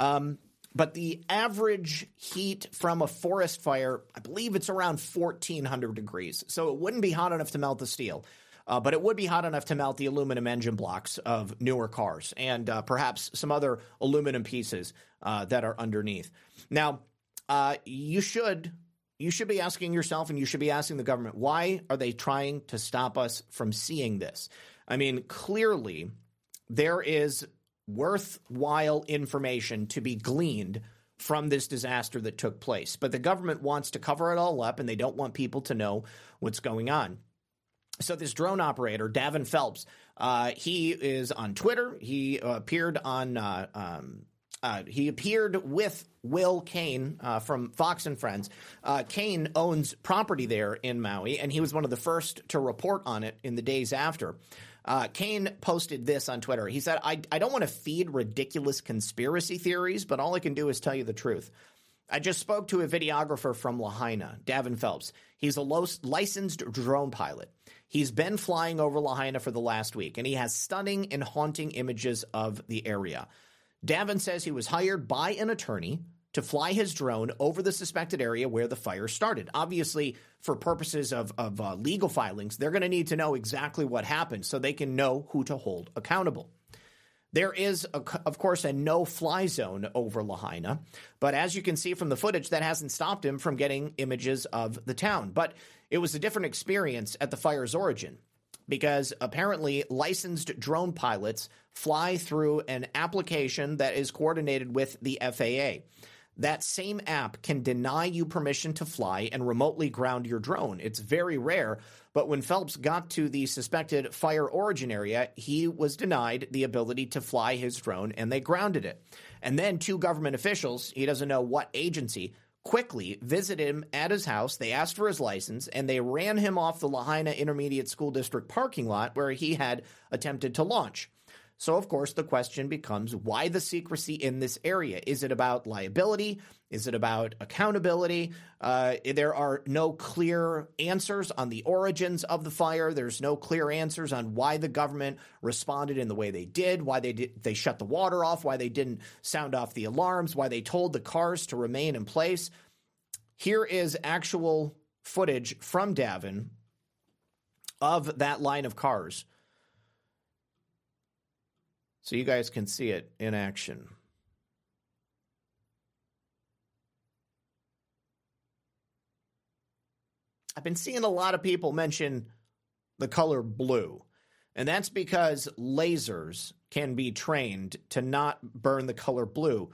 Um, but the average heat from a forest fire, I believe it's around 1400 degrees. So it wouldn't be hot enough to melt the steel. Uh, but it would be hot enough to melt the aluminum engine blocks of newer cars and uh, perhaps some other aluminum pieces uh, that are underneath. Now, uh, you should you should be asking yourself and you should be asking the government why are they trying to stop us from seeing this? I mean, clearly there is worthwhile information to be gleaned from this disaster that took place, but the government wants to cover it all up and they don't want people to know what's going on. So this drone operator, Davin Phelps, uh, he is on Twitter. He appeared on. Uh, um, uh, he appeared with Will Cain uh, from Fox and Friends. Uh, Cain owns property there in Maui, and he was one of the first to report on it in the days after. Uh, Cain posted this on Twitter. He said, I, I don't want to feed ridiculous conspiracy theories, but all I can do is tell you the truth. I just spoke to a videographer from Lahaina, Davin Phelps. He's a licensed drone pilot. He's been flying over Lahaina for the last week, and he has stunning and haunting images of the area. Davin says he was hired by an attorney to fly his drone over the suspected area where the fire started. Obviously, for purposes of, of uh, legal filings, they're going to need to know exactly what happened so they can know who to hold accountable. There is, a, of course, a no fly zone over Lahaina, but as you can see from the footage, that hasn't stopped him from getting images of the town. But it was a different experience at the fire's origin because apparently licensed drone pilots fly through an application that is coordinated with the FAA. That same app can deny you permission to fly and remotely ground your drone. It's very rare, but when Phelps got to the suspected fire origin area, he was denied the ability to fly his drone and they grounded it. And then two government officials, he doesn't know what agency, quickly visited him at his house. They asked for his license and they ran him off the Lahaina Intermediate School District parking lot where he had attempted to launch. So, of course, the question becomes why the secrecy in this area? Is it about liability? Is it about accountability? Uh, there are no clear answers on the origins of the fire. There's no clear answers on why the government responded in the way they did, why they did, they shut the water off, why they didn't sound off the alarms, why they told the cars to remain in place. Here is actual footage from Davin of that line of cars so you guys can see it in action. I've been seeing a lot of people mention the color blue, and that's because lasers can be trained to not burn the color blue.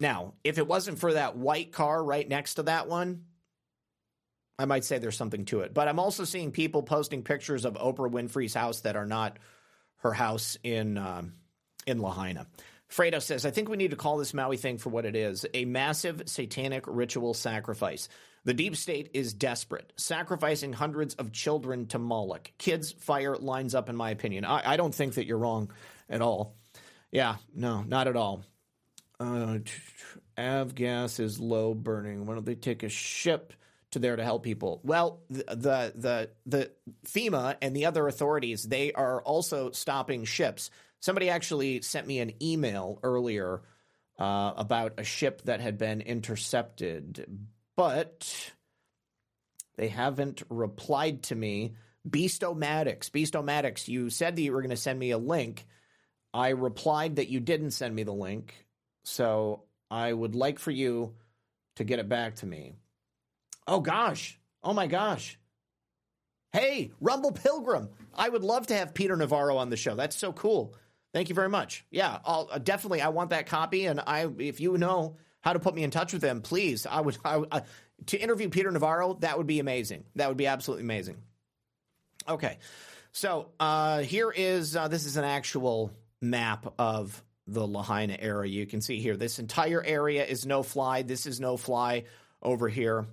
Now, if it wasn't for that white car right next to that one, I might say there's something to it. But I'm also seeing people posting pictures of Oprah Winfrey's house that are not her house in um, in Lahaina. Fredo says, I think we need to call this Maui thing for what it is a massive satanic ritual sacrifice. The deep state is desperate, sacrificing hundreds of children to Moloch. Kids fire lines up, in my opinion. I, I don't think that you're wrong at all. Yeah, no, not at all. Uh, avgas is low burning. Why don't they take a ship to there to help people? Well, the, the the FEMA and the other authorities they are also stopping ships Somebody actually sent me an email earlier uh, about a ship that had been intercepted, but they haven't replied to me. Beastomatics, Beastomatics, you said that you were going to send me a link. I replied that you didn't send me the link, so I would like for you to get it back to me. Oh gosh. Oh my gosh. Hey, Rumble Pilgrim. I would love to have Peter Navarro on the show. That's so cool. Thank you very much. Yeah, I'll uh, definitely. I want that copy, and I, if you know how to put me in touch with them, please. I would. *laughs* I, uh, to interview Peter Navarro, that would be amazing. That would be absolutely amazing. Okay, so uh, here is uh, this is an actual map of the Lahaina area. You can see here this entire area is no fly. This is no fly over here.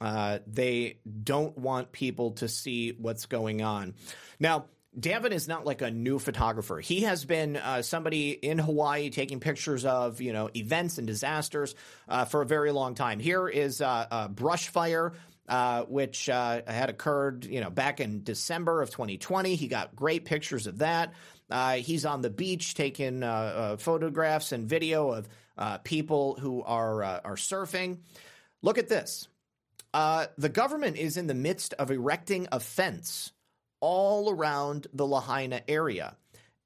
Uh, they don't want people to see what's going on. Now, Davin is not like a new photographer. He has been uh, somebody in Hawaii taking pictures of you know events and disasters uh, for a very long time. Here is uh, a brush fire. Uh, which uh, had occurred, you know, back in December of 2020. He got great pictures of that. He's on the beach taking photographs and video of people who are are surfing. Look at this. The government is in the midst of erecting a fence all around the Lahaina area.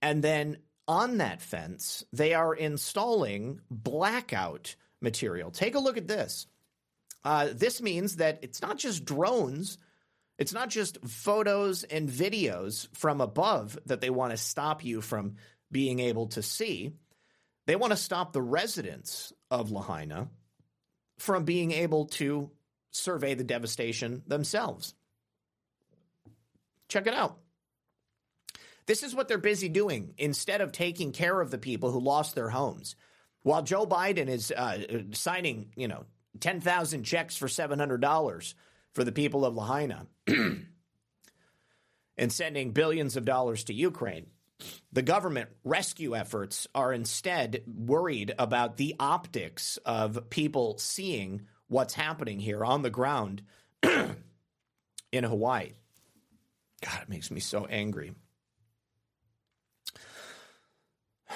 And then on that fence, they are installing blackout material. Take a look at this. Uh, this means that it's not just drones, it's not just photos and videos from above that they want to stop you from being able to see. They want to stop the residents of Lahaina from being able to survey the devastation themselves. Check it out. This is what they're busy doing instead of taking care of the people who lost their homes. While Joe Biden is uh, signing, you know, 10,000 checks for $700 for the people of Lahaina *clears throat* and sending billions of dollars to Ukraine, the government rescue efforts are instead worried about the optics of people seeing what's happening here on the ground *clears throat* in Hawaii. God, it makes me so angry. *sighs*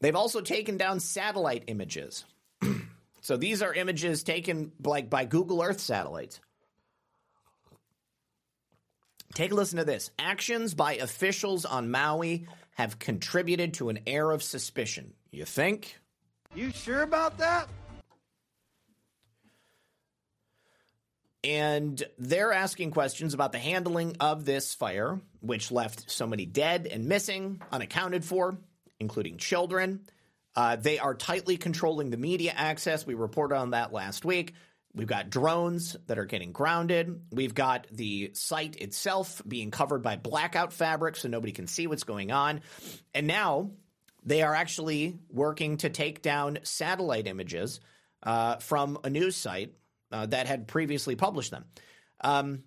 They've also taken down satellite images. *clears throat* so these are images taken like by Google Earth satellites. Take a listen to this. Actions by officials on Maui have contributed to an air of suspicion. You think? You sure about that? And they're asking questions about the handling of this fire, which left so many dead and missing, unaccounted for, including children. Uh, they are tightly controlling the media access. We reported on that last week. We've got drones that are getting grounded. We've got the site itself being covered by blackout fabric so nobody can see what's going on. And now they are actually working to take down satellite images uh, from a news site uh, that had previously published them. Um,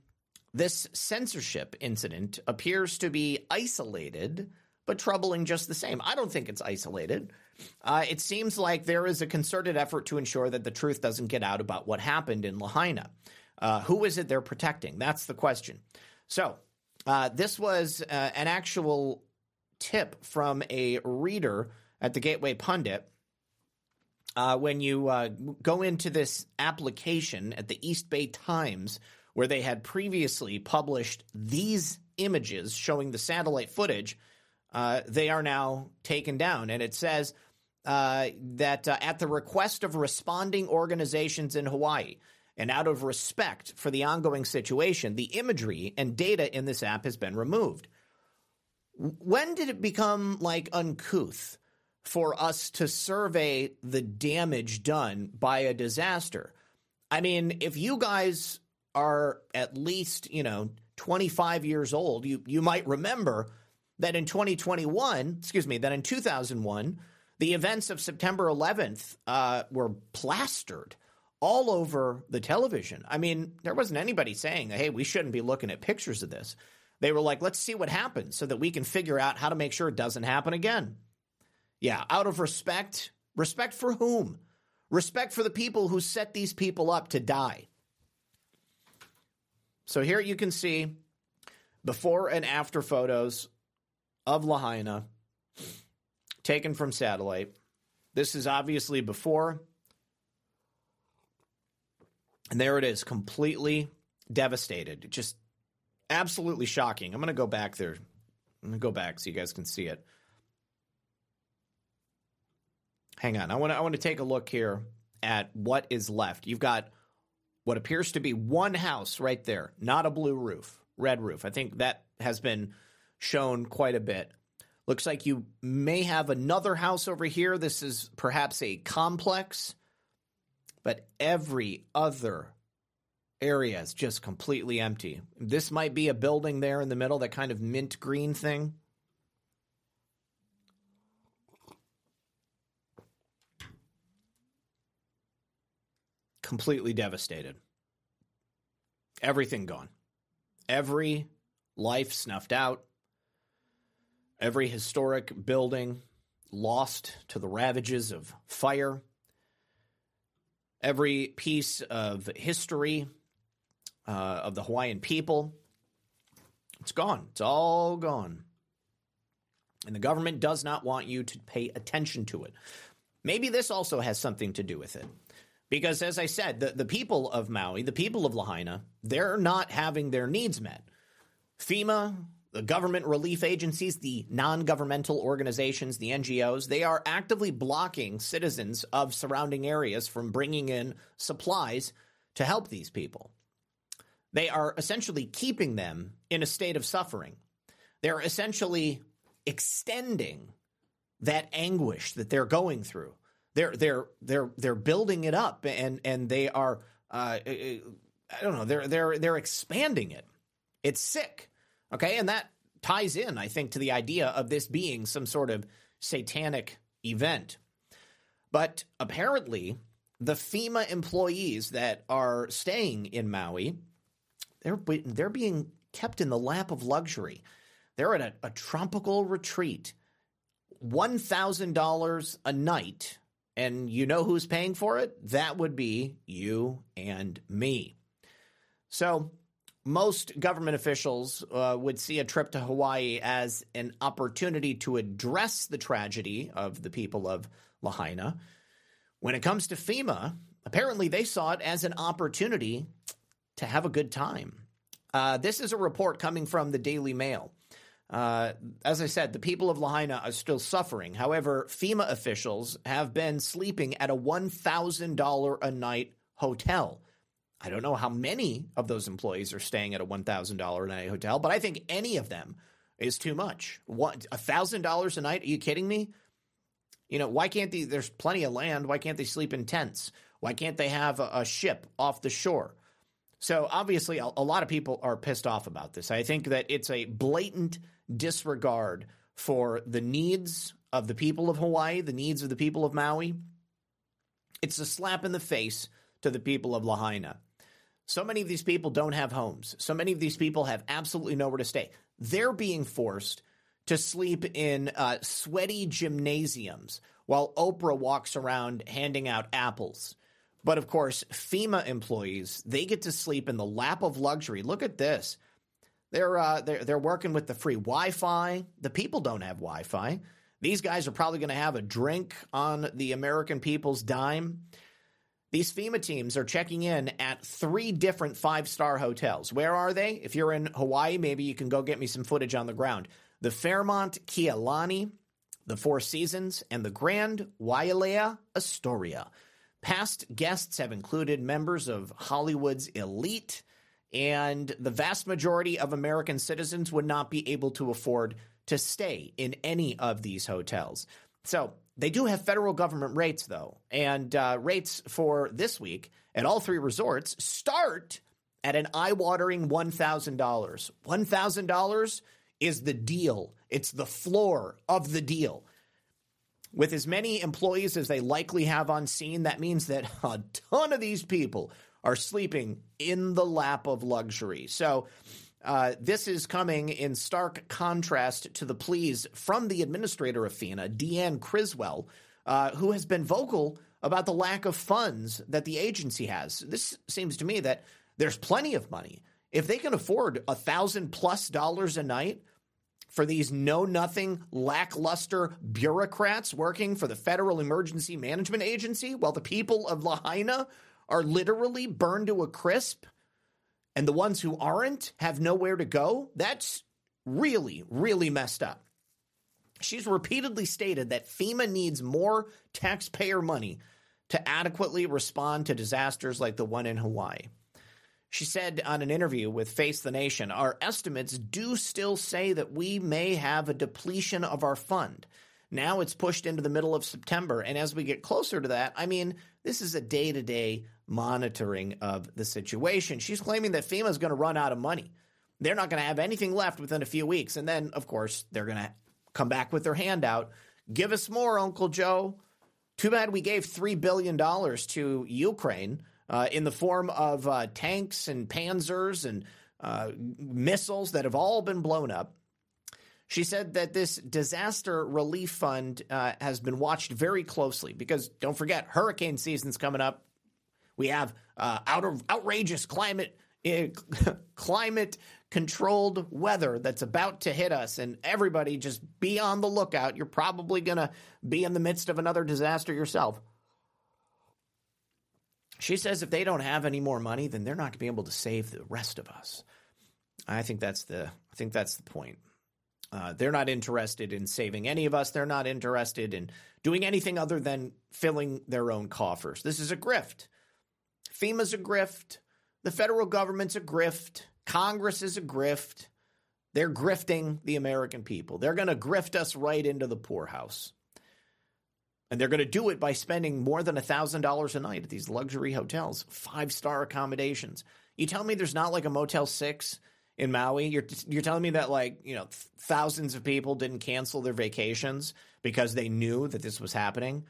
this censorship incident appears to be isolated, but troubling just the same. I don't think it's isolated. Uh, it seems like there is a concerted effort to ensure that the truth doesn't get out about what happened in Lahaina. Uh, who is it they're protecting? That's the question. So, uh, this was uh, an actual tip from a reader at the Gateway Pundit uh, when you uh, go into this application at the East Bay Times, where they had previously published these images showing the satellite footage, uh, they are now taken down. And it says uh, that uh, at the request of responding organizations in Hawaii, and out of respect for the ongoing situation, the imagery and data in this app has been removed. When did it become like uncouth? for us to survey the damage done by a disaster. I mean, if you guys are at least, you know, 25 years old, you, you might remember that in 2021, excuse me, that in 2001, the events of September 11th uh, were plastered all over the television. I mean, there wasn't anybody saying, hey, we shouldn't be looking at pictures of this. They were like, let's see what happens so that we can figure out how to make sure it doesn't happen again. Yeah, out of respect. Respect for whom? Respect for the people who set these people up to die. So here you can see before and after photos of Lahaina taken from satellite. This is obviously before. And there it is, completely devastated. Just absolutely shocking. I'm going to go back there. I'm going to go back so you guys can see it. hang on. I want I want to take a look here at what is left. You've got what appears to be one house right there, not a blue roof, red roof. I think that has been shown quite a bit. Looks like you may have another house over here. This is perhaps a complex, but every other area is just completely empty. This might be a building there in the middle, that kind of mint green thing. completely devastated. Everything gone. Every life snuffed out, every historic building lost to the ravages of fire, every piece of history uh, of the Hawaiian people. It's gone. It's all gone. And the government does not want you to pay attention to it. Maybe this also has something to do with it. Because as I said, the, the people of Maui, the people of Lahaina, they're not having their needs met. FEMA, the government relief agencies, the non governmental organizations, the NGOs, they are actively blocking citizens of surrounding areas from bringing in supplies to help these people. They are essentially keeping them in a state of suffering. They're essentially extending that anguish that they're going through. They're they're they're they're building it up and and they are uh, I don't know they're they're they're expanding it. It's sick. Okay, and that ties in, I think, to the idea of this being some sort of satanic event. But apparently, the FEMA employees that are staying in Maui, they're they're being kept in the lap of luxury. They're at a, a tropical retreat, one thousand dollars a night, and you know who's paying for it? That would be you and me. So most government officials uh, would see a trip to Hawaii as an opportunity to address the tragedy of the people of Lahaina. When it comes to FEMA, apparently they saw it as an opportunity to have a good time. Uh, this is a report coming from the Daily Mail. Uh, as I said, the people of Lahaina are still suffering. However, FEMA officials have been sleeping at a $1,000 a night hotel. I don't know how many of those employees are staying at a $1,000 a night hotel, but I think any of them is too much. What, $1,000 a night? Are you kidding me? You know, why can't they? There's plenty of land. Why can't they sleep in tents? Why can't they have a, a ship off the shore? So obviously, a, a lot of people are pissed off about this. I think that it's a blatant disregard for the needs of the people of Hawaii, the needs of the people of Maui. It's a slap in the face to the people of Lahaina. So many of these people don't have homes. So many of these people have absolutely nowhere to stay. They're being forced to sleep in uh, sweaty gymnasiums while Oprah walks around handing out apples. But of course, FEMA employees, they get to sleep in the lap of luxury. Look at this. They're, uh, they're, they're working with the free Wi Fi. The people don't have Wi Fi. These guys are probably going to have a drink on the American people's dime. These FEMA teams are checking in at three different five star hotels. Where are they? If you're in Hawaii, maybe you can go get me some footage on the ground. The Fairmont Kea Lani, the Four Seasons, and the Grand Wailea Astoria. Past guests have included members of Hollywood's elite, and the vast majority of American citizens would not be able to afford to stay in any of these hotels. So they do have federal government rates, though, and uh, rates for this week at all three resorts start at an eye watering $1,000. $1,000 is the deal, it's the floor of the deal. With as many employees as they likely have on scene, that means that *laughs* a ton of these people are sleeping in the lap of luxury. So, uh, this is coming in stark contrast to the pleas from the administrator of FEMA, Deanne Criswell, uh, who has been vocal about the lack of funds that the agency has. This seems to me that there's plenty of money. If they can afford a thousand plus dollars a night for these know nothing, lackluster bureaucrats working for the Federal Emergency Management Agency, while the people of Lahaina are literally burned to a crisp and the ones who aren't have nowhere to go, that's really, really messed up. She's repeatedly stated that FEMA needs more taxpayer money to adequately respond to disasters like the one in Hawaii. She said on an interview with Face the Nation, our estimates do still say that we may have a depletion of our fund. Now it's pushed into the middle of September. And as we get closer to that, I mean, this is a day to day monitoring of the situation. She's claiming that FEMA is going to run out of money. They're not going to have anything left within a few weeks. And then, of course, they're going to come back with their handout. Give us more, Uncle Joe. Too bad we gave $3 billion to Ukraine uh, in the form of uh, tanks and panzers and uh, missiles that have all been blown up. She said that this disaster relief fund uh, has been watched very closely because don't forget, hurricane season's coming up. We have uh, out of outrageous climate uh, *laughs* climate controlled weather that's about to hit us, and everybody just be on the lookout. You're probably going to be in the midst of another disaster yourself. She says if they don't have any more money, then they're not going to be able to save the rest of us. I think that's the I think that's the point. Uh, they're not interested in saving any of us. They're not interested in doing anything other than filling their own coffers. This is a grift. FEMA's a grift. The federal government's a grift. Congress is a grift. They're grifting the American people. They're going to grift us right into the poorhouse. And they're going to do it by spending more than $1,000 a night at these luxury hotels, five star accommodations. You tell me there's not like a Motel 6 in Maui. You're you're telling me that like you know thousands of people didn't cancel their vacations because they knew that this was happening.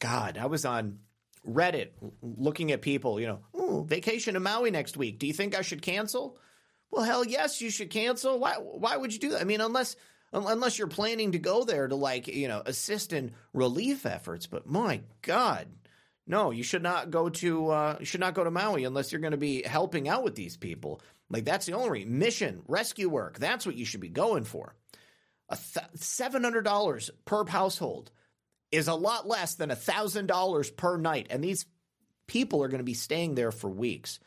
God, I was on Reddit looking at people. You know, Ooh, vacation to Maui next week. Do you think I should cancel? Well, hell yes, you should cancel. Why why would you do that? I mean, unless unless you're planning to go there to like you know assist in relief efforts. But my God. No, you should not go to uh, you should not go to Maui unless you're going to be helping out with these people. Like that's the only mission rescue work. That's what you should be going for. A th- seven hundred dollars per household is a lot less than a thousand dollars per night, and these people are going to be staying there for weeks.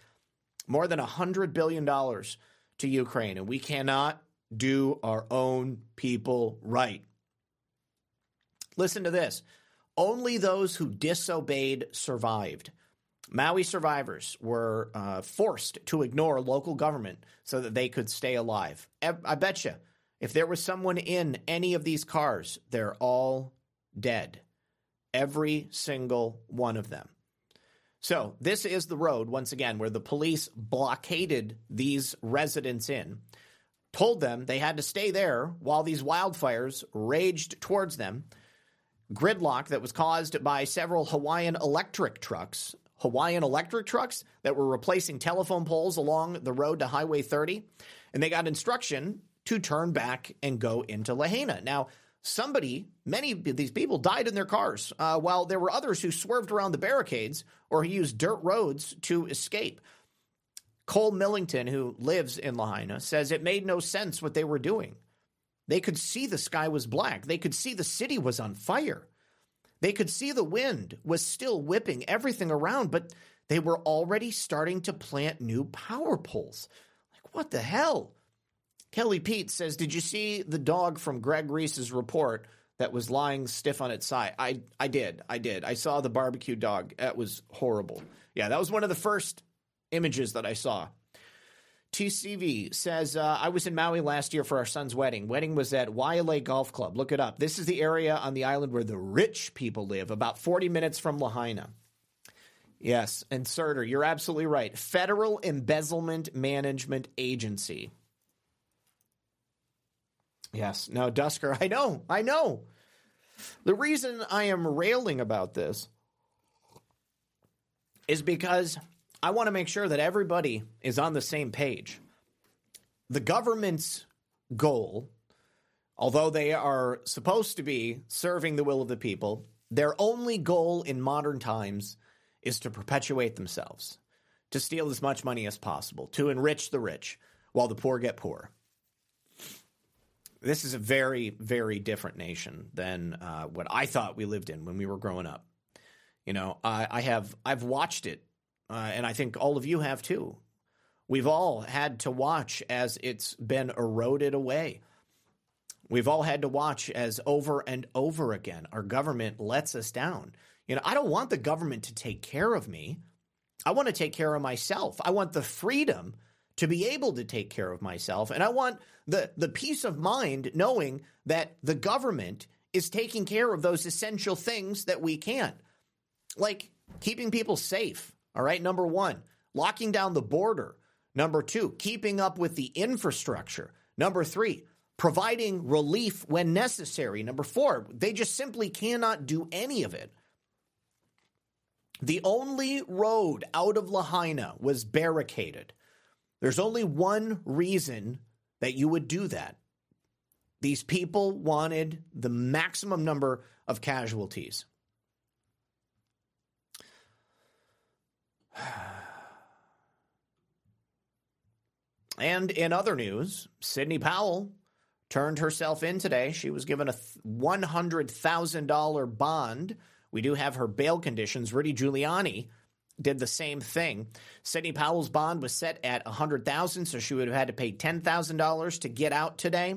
More than a hundred billion dollars to Ukraine, and we cannot do our own people right. Listen to this. Only those who disobeyed survived. Maui survivors were uh, forced to ignore local government so that they could stay alive. I bet you, if there was someone in any of these cars, they're all dead. Every single one of them. So, this is the road, once again, where the police blockaded these residents in, told them they had to stay there while these wildfires raged towards them. Gridlock that was caused by several Hawaiian electric trucks Hawaiian electric trucks that were replacing telephone poles along the road to Highway 30. And they got instruction to turn back and go into Lahaina. Now, somebody, many of these people died in their cars, uh, while there were others who swerved around the barricades or who used dirt roads to escape. Cole Millington, who lives in Lahaina, says it made no sense what they were doing. They could see the sky was black. They could see the city was on fire. They could see the wind was still whipping everything around, but they were already starting to plant new power poles. Like, what the hell? Kelly Pete says, Did you see the dog from Greg Reese's report that was lying stiff on its side? I, I did. I did. I saw the barbecue dog. That was horrible. Yeah, that was one of the first images that I saw. TCV says, uh, I was in Maui last year for our son's wedding. Wedding was at Waialae Golf Club. Look it up. This is the area on the island where the rich people live, about 40 minutes from Lahaina. Yes, and Surter, you're absolutely right. Federal Embezzlement Management Agency. Yes, no, Dusker, *laughs* I know, I know. The reason I am railing about this is because I want to make sure that everybody is on the same page. The government's goal, although they are supposed to be serving the will of the people, their only goal in modern times is to perpetuate themselves, to steal as much money as possible, to enrich the rich while the poor get poor. This is a very, very different nation than uh, what I thought we lived in when we were growing up. You know, I, I have I've watched it uh, and I think all of you have too. We've all had to watch as it's been eroded away. We've all had to watch as over and over again our government lets us down. You know, I don't want the government to take care of me. I want to take care of myself. I want the freedom to be able to take care of myself. And I want the, the peace of mind knowing that the government is taking care of those essential things that we can't, like keeping people safe, all right. Number one, locking down the border. Number two, keeping up with the infrastructure. Number three, providing relief when necessary. Number four, they just simply cannot do any of it. The only road out of Lahaina was barricaded. There's only one reason that you would do that. These people wanted the maximum number of casualties. *sighs* And in other news, Sidney Powell turned herself in today. She was given a $100,000 bond. We do have her bail conditions. Rudy Giuliani did the same thing. Sidney Powell's bond was set at 100,000, so she would have had to pay $10,000 to get out today.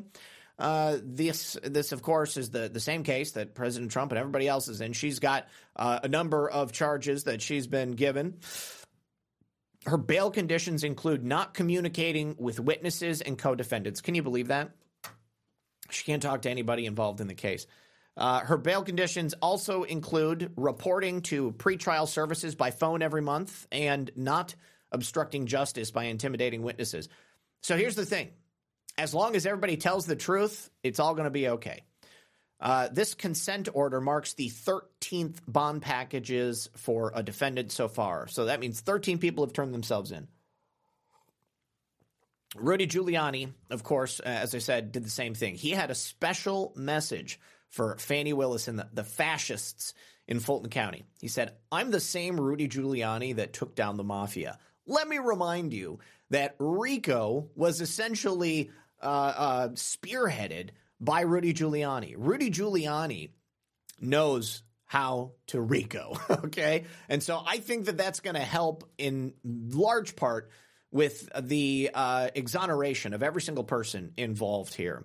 Uh, this, this of course, is the, the same case that President Trump and everybody else is in. She's got uh, a number of charges that she's been given. Her bail conditions include not communicating with witnesses and co defendants. Can you believe that? She can't talk to anybody involved in the case. Uh, her bail conditions also include reporting to pretrial services by phone every month and not obstructing justice by intimidating witnesses. So here's the thing as long as everybody tells the truth, it's all going to be okay. Uh, this consent order marks the 13th bond packages for a defendant so far. So that means 13 people have turned themselves in. Rudy Giuliani, of course, uh, as I said, did the same thing. He had a special message for Fani Willis and the, the fascists in Fulton County. He said, I'm the same Rudy Giuliani that took down the mafia. Let me remind you that RICO was essentially uh, uh, spearheaded by Rudy Giuliani. Rudy Giuliani knows how to RICO, *laughs* okay? And so I think that that's going to help in large part with the uh, exoneration of every single person involved here.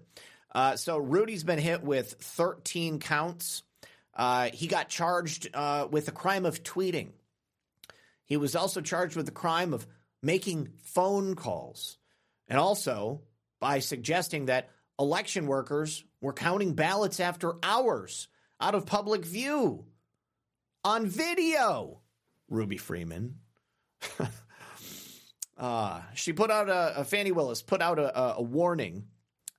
Uh, so Rudy's been hit with 13 counts. Uh, he got charged uh, with the crime of tweeting. He was also charged with the crime of making phone calls and also by suggesting that election workers were counting ballots after hours out of public view on video. Ruby Freeman. *laughs* uh, she put out a, a Fani Willis put out a, a warning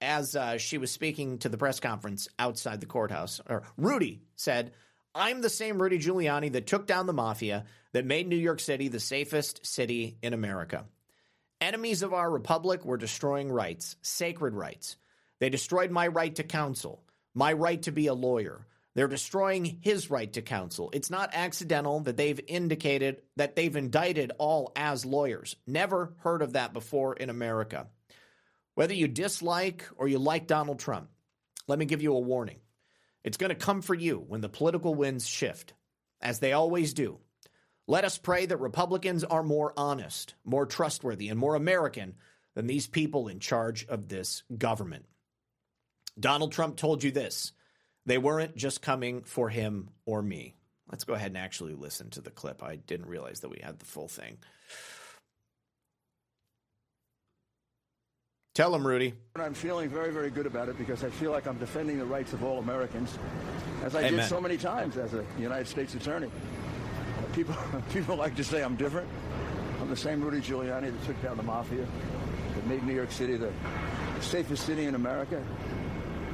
as uh, she was speaking to the press conference outside the courthouse. Or Rudy said, "I'm the same Rudy Giuliani that took down the mafia that made New York City the safest city in America. Enemies of our republic were destroying rights, sacred rights. They destroyed my right to counsel, my right to be a lawyer." They're destroying his right to counsel. It's not accidental that they've indicated that they've indicted all as lawyers. Never heard of that before in America. Whether you dislike or you like Donald Trump, let me give you a warning. It's going to come for you when the political winds shift, as they always do. Let us pray that Republicans are more honest, more trustworthy, and more American than these people in charge of this government. Donald Trump told you this they weren't just coming for him or me. Let's go ahead and actually listen to the clip. I didn't realize that we had the full thing. Tell him, Rudy. I'm feeling very, very good about it because I feel like I'm defending the rights of all Americans, as I Amen. did so many times as a United States attorney. People, *laughs* people like to say I'm different. I'm the same Rudy Giuliani that took down the mafia, that made New York City the safest city in America,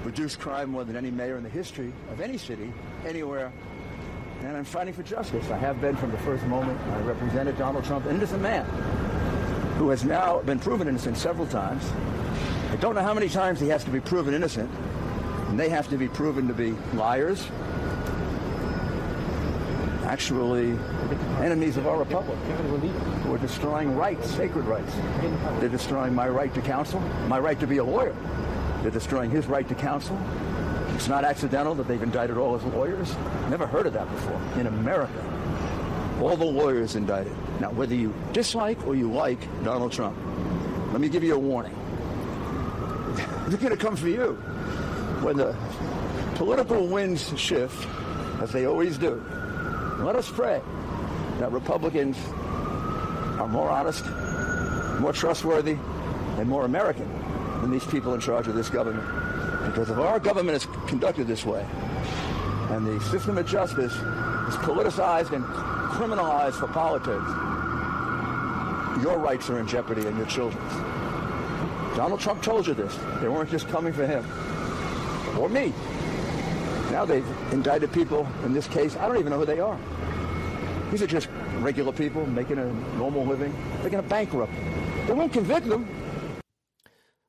reduced crime more than any mayor in the history of any city, anywhere. And I'm fighting for justice. I have been from the first moment. I represented Donald Trump, innocent man who has now been proven innocent several times. I don't know how many times he has to be proven innocent, and they have to be proven to be liars, actually enemies of our republic, who are destroying rights, sacred rights. They're destroying my right to counsel, my right to be a lawyer. They're destroying his right to counsel. It's not accidental that they've indicted all his lawyers. Never heard of that before in America. All the lawyers indicted. Now, whether you dislike or you like Donald Trump, let me give you a warning. *laughs* They're going to come for you. When the political winds shift, as they always do, let us pray that Republicans are more honest, more trustworthy, and more American than these people in charge of this government. Because if our government is conducted this way, and the system of justice is politicized and criminalized for politics, your rights are in jeopardy and your children's. Donald Trump told you this. They weren't just coming for him or me. Now they've indicted people in this case. I don't even know who they are. These are just regular people making a normal living. They're going to bankrupt They won't convict them.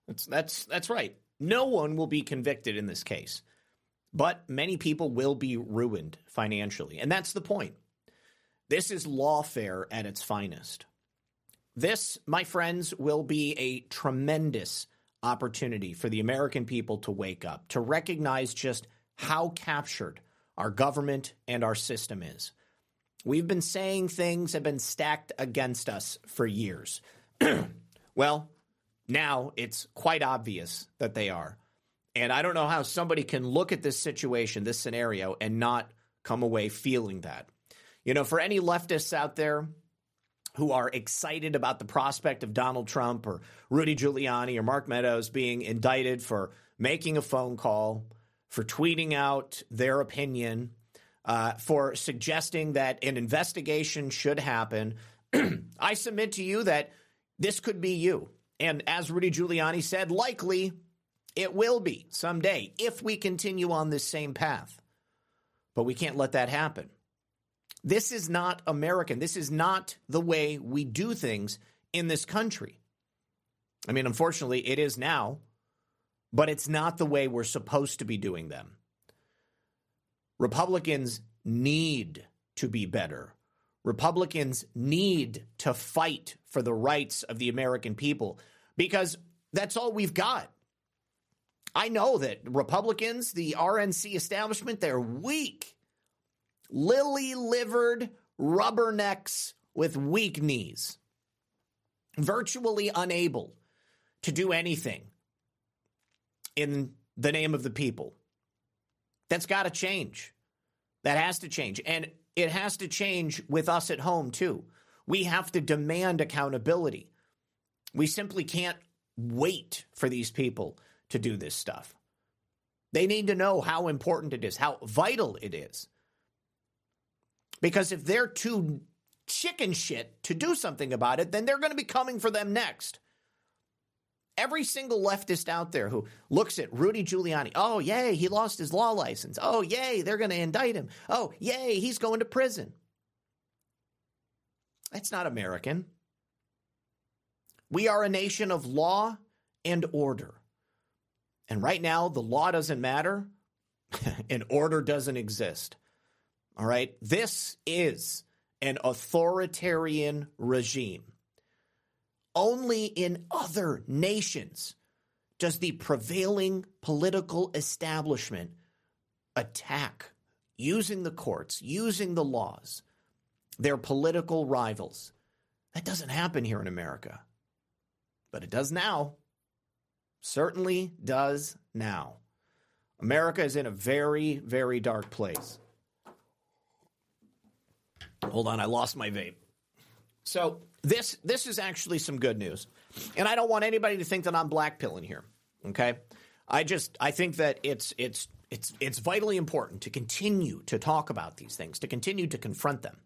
That's that's that's right. No one will be convicted in this case. But many people will be ruined financially. And that's the point. This is lawfare at its finest. This, my friends, will be a tremendous opportunity for the American people to wake up, to recognize just how captured our government and our system is. We've been saying things have been stacked against us for years. *clears throat* well, now it's quite obvious that they are. And I don't know how somebody can look at this situation, this scenario, and not come away feeling that. You know, for any leftists out there who are excited about the prospect of Donald Trump or Rudy Giuliani or Mark Meadows being indicted for making a phone call, for tweeting out their opinion, uh, for suggesting that an investigation should happen, *clears throat* I submit to you that this could be you. And as Rudy Giuliani said, likely it will be someday if we continue on this same path. But we can't let that happen. This is not American. This is not the way we do things in this country. I mean, unfortunately, it is now, but it's not the way we're supposed to be doing them. Republicans need to be better. Republicans need to fight for the rights of the American people because that's all we've got. I know that Republicans, the RNC establishment, they're weak, lily livered rubbernecks with weak knees, virtually unable to do anything in the name of the people. That's got to change. That has to change. And it has to change with us at home, too. We have to demand accountability. We simply can't wait for these people to do this stuff. They need to know how important it is, how vital it is. Because if they're too chicken shit to do something about it, then they're going to be coming for them next. Every single leftist out there who looks at Rudy Giuliani, oh, yay, he lost his law license. Oh, yay, they're going to indict him. Oh, yay, he's going to prison. That's not American. We are a nation of law and order. And right now, the law doesn't matter *laughs* and order doesn't exist. All right. This is an authoritarian regime. Only in other nations does the prevailing political establishment attack using the courts, using the laws, their political rivals. That doesn't happen here in America, but it does now certainly does now. America is in a very, very dark place. Hold on, I lost my vape. So this this is actually some good news. And I don't want anybody to think that I'm blackpilling here. Okay? I just I think that it's it's it's it's vitally important to continue to talk about these things, to continue to confront them.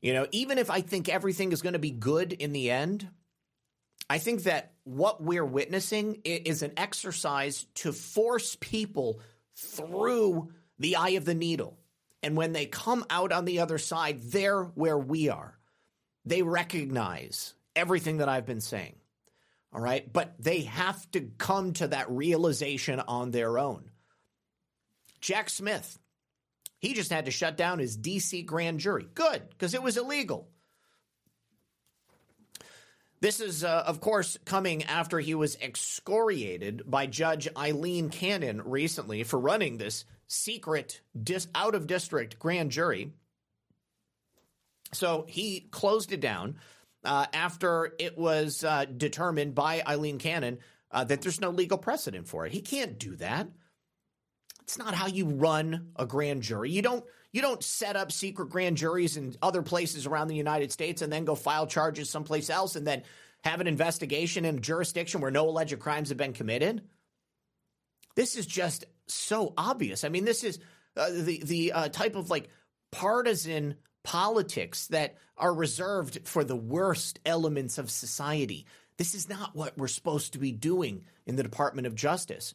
You know, even if I think everything is going to be good in the end, I think that what we're witnessing is an exercise to force people through the eye of the needle. And when they come out on the other side, they're where we are. They recognize everything that I've been saying. All right. But they have to come to that realization on their own. Jack Smith, he just had to shut down his DC grand jury. Good, because it was illegal. This is, uh, of course, coming after he was excoriated by Judge Aileen Cannon recently for running this secret dis- out of district grand jury. So he closed it down uh, after it was uh, determined by Aileen Cannon uh, that there's no legal precedent for it. He can't do that. It's not how you run a grand jury. You don't you don't set up secret grand juries in other places around the United States and then go file charges someplace else and then have an investigation in a jurisdiction where no alleged crimes have been committed. This is just so obvious. I mean, this is uh, the the uh, type of like partisan politics that are reserved for the worst elements of society. This is not what we're supposed to be doing in the Department of Justice.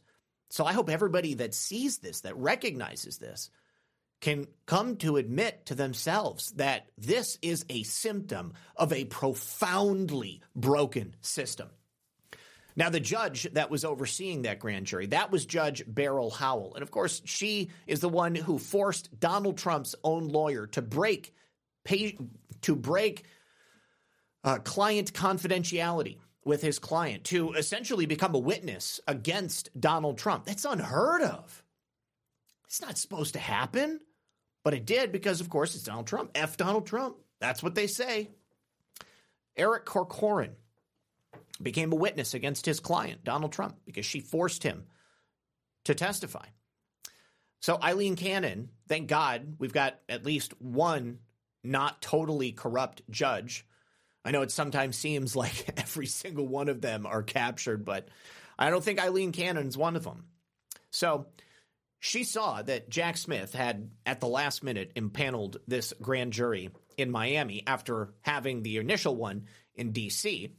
So I hope everybody that sees this, that recognizes this, can come to admit to themselves that this is a symptom of a profoundly broken system. Now, the judge that was overseeing that grand jury, that was Judge Beryl Howell. And of course, she is the one who forced Donald Trump's own lawyer to break pay, to break uh, client confidentiality with his client to essentially become a witness against Donald Trump. That's unheard of. It's not supposed to happen, but it did because, of course, it's Donald Trump. F Donald Trump. That's what they say. Eric Corcoran became a witness against his client, Donald Trump, because she forced him to testify. So, Aileen Cannon, thank God we've got at least one not totally corrupt judge. I know it sometimes seems like *laughs* every single one of them are captured, but I don't think Aileen Cannon's one of them. So, she saw that Jack Smith had, at the last minute, impaneled this grand jury in Miami after having the initial one in D.C.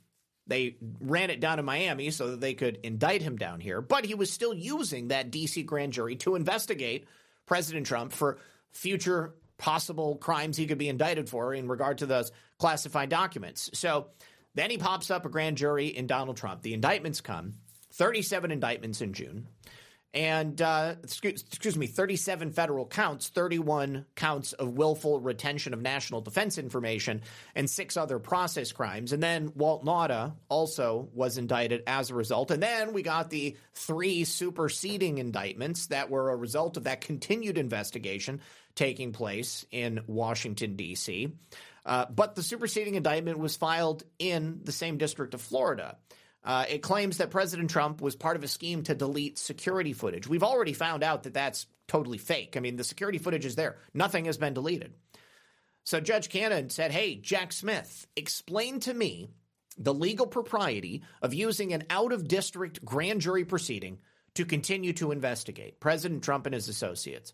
They ran it down in Miami so that they could indict him down here, but he was still using that D.C. grand jury to investigate President Trump for future possible crimes he could be indicted for in regard to those classified documents. So then he pops up a grand jury in Donald Trump. The indictments come 37 indictments in June and uh, excuse, excuse, me, 37 federal counts, 31 counts of willful retention of national defense information, and six other process crimes. And then Walt Nauta also was indicted as a result. And then we got the three superseding indictments that were a result of that continued investigation taking place in Washington, D.C. Uh, but the superseding indictment was filed in the same district of Florida. Uh, it claims that President Trump was part of a scheme to delete security footage. We've already found out that that's totally fake. I mean, the security footage is there, nothing has been deleted. So Judge Cannon said, Hey, Jack Smith, explain to me the legal propriety of using an out of district grand jury proceeding to continue to investigate President Trump and his associates.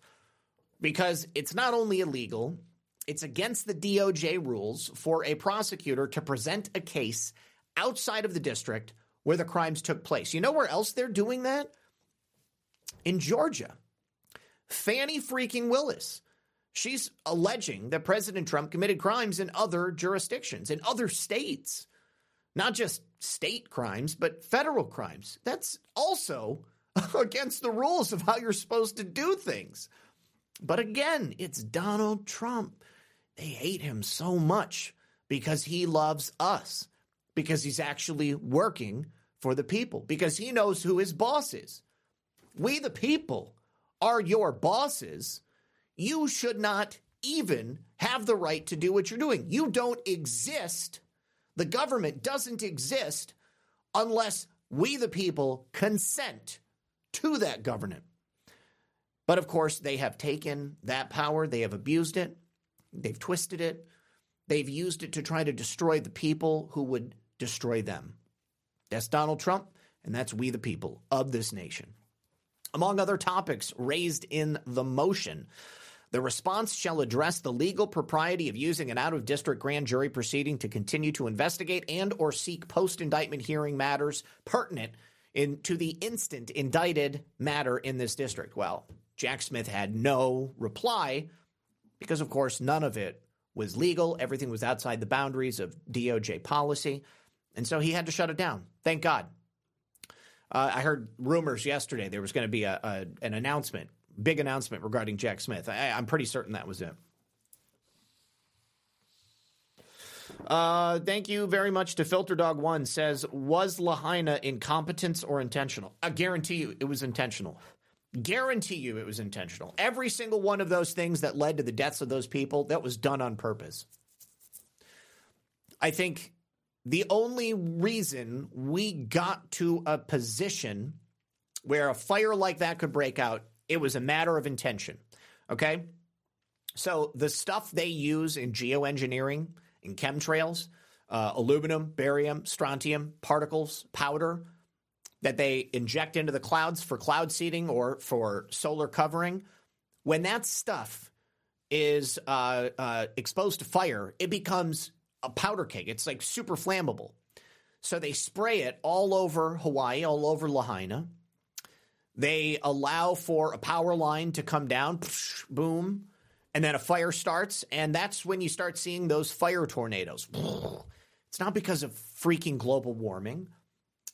Because it's not only illegal, it's against the DOJ rules for a prosecutor to present a case outside of the district where the crimes took place. You know where else they're doing that? In Georgia. Fani freaking Willis. She's alleging that President Trump committed crimes in other jurisdictions, in other states. Not just state crimes, but federal crimes. That's also *laughs* against the rules of how you're supposed to do things. But again, it's Donald Trump. They hate him so much because he loves us because he's actually working for the people, because he knows who his boss is. We, the people, are your bosses. You should not even have the right to do what you're doing. You don't exist. The government doesn't exist unless we, the people, consent to that government. But of course, they have taken that power, they have abused it, they've twisted it, they've used it to try to destroy the people who would destroy them. That's Donald Trump, and that's we the people of this nation. Among other topics raised in the motion, the response shall address the legal propriety of using an out-of-district grand jury proceeding to continue to investigate and or seek post-indictment hearing matters pertinent in, to the instant indicted matter in this district. Well, Jack Smith had no reply because, of course, none of it was legal. Everything was outside the boundaries of DOJ policy. And so he had to shut it down. Thank God. Uh, I heard rumors yesterday there was going to be a, a, an announcement, big announcement regarding Jack Smith. I, I'm pretty certain that was it. Uh, thank you very much to Filter Dog One says, was Lahaina incompetence or intentional? I guarantee you it was intentional. Guarantee you it was intentional. Every single one of those things that led to the deaths of those people, that was done on purpose. I think the only reason we got to a position where a fire like that could break out, it was a matter of intention. Okay? So the stuff they use in geoengineering, in chemtrails, uh, aluminum, barium, strontium, particles, powder that they inject into the clouds for cloud seeding or for solar covering, when that stuff is uh, uh, exposed to fire, it becomes a powder keg. It's like super flammable. So they spray it all over Hawaii, all over Lahaina. They allow for a power line to come down, *laughs* boom, and then a fire starts, and that's when you start seeing those fire tornadoes. *laughs* It's not because of freaking global warming.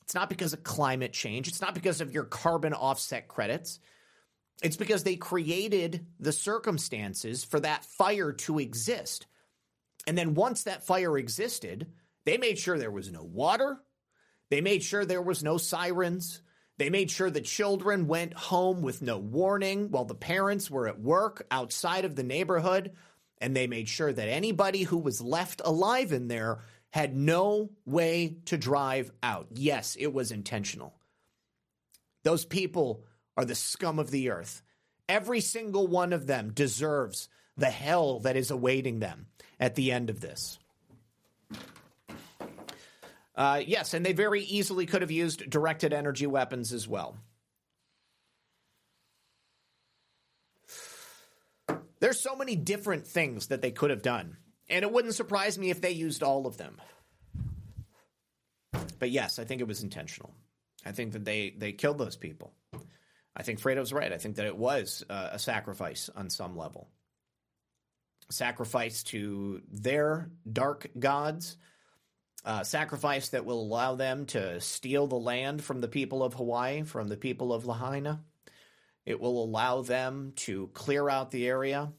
It's not because of climate change. It's not because of your carbon offset credits. It's because they created the circumstances for that fire to exist. And then once that fire existed, they made sure there was no water. They made sure there was no sirens. They made sure the children went home with no warning while the parents were at work outside of the neighborhood. And they made sure that anybody who was left alive in there had no way to drive out. Yes, it was intentional. Those people are the scum of the earth. Every single one of them deserves the hell that is awaiting them at the end of this. Uh, yes, and they very easily could have used directed energy weapons as well. There's so many different things that they could have done, and it wouldn't surprise me if they used all of them. But yes, I think it was intentional. I think that they they killed those people. I think Fredo's right. I think that it was uh, a sacrifice on some level. Sacrifice to their dark gods, uh, sacrifice that will allow them to steal the land from the people of Hawaii, from the people of Lahaina. It will allow them to clear out the area,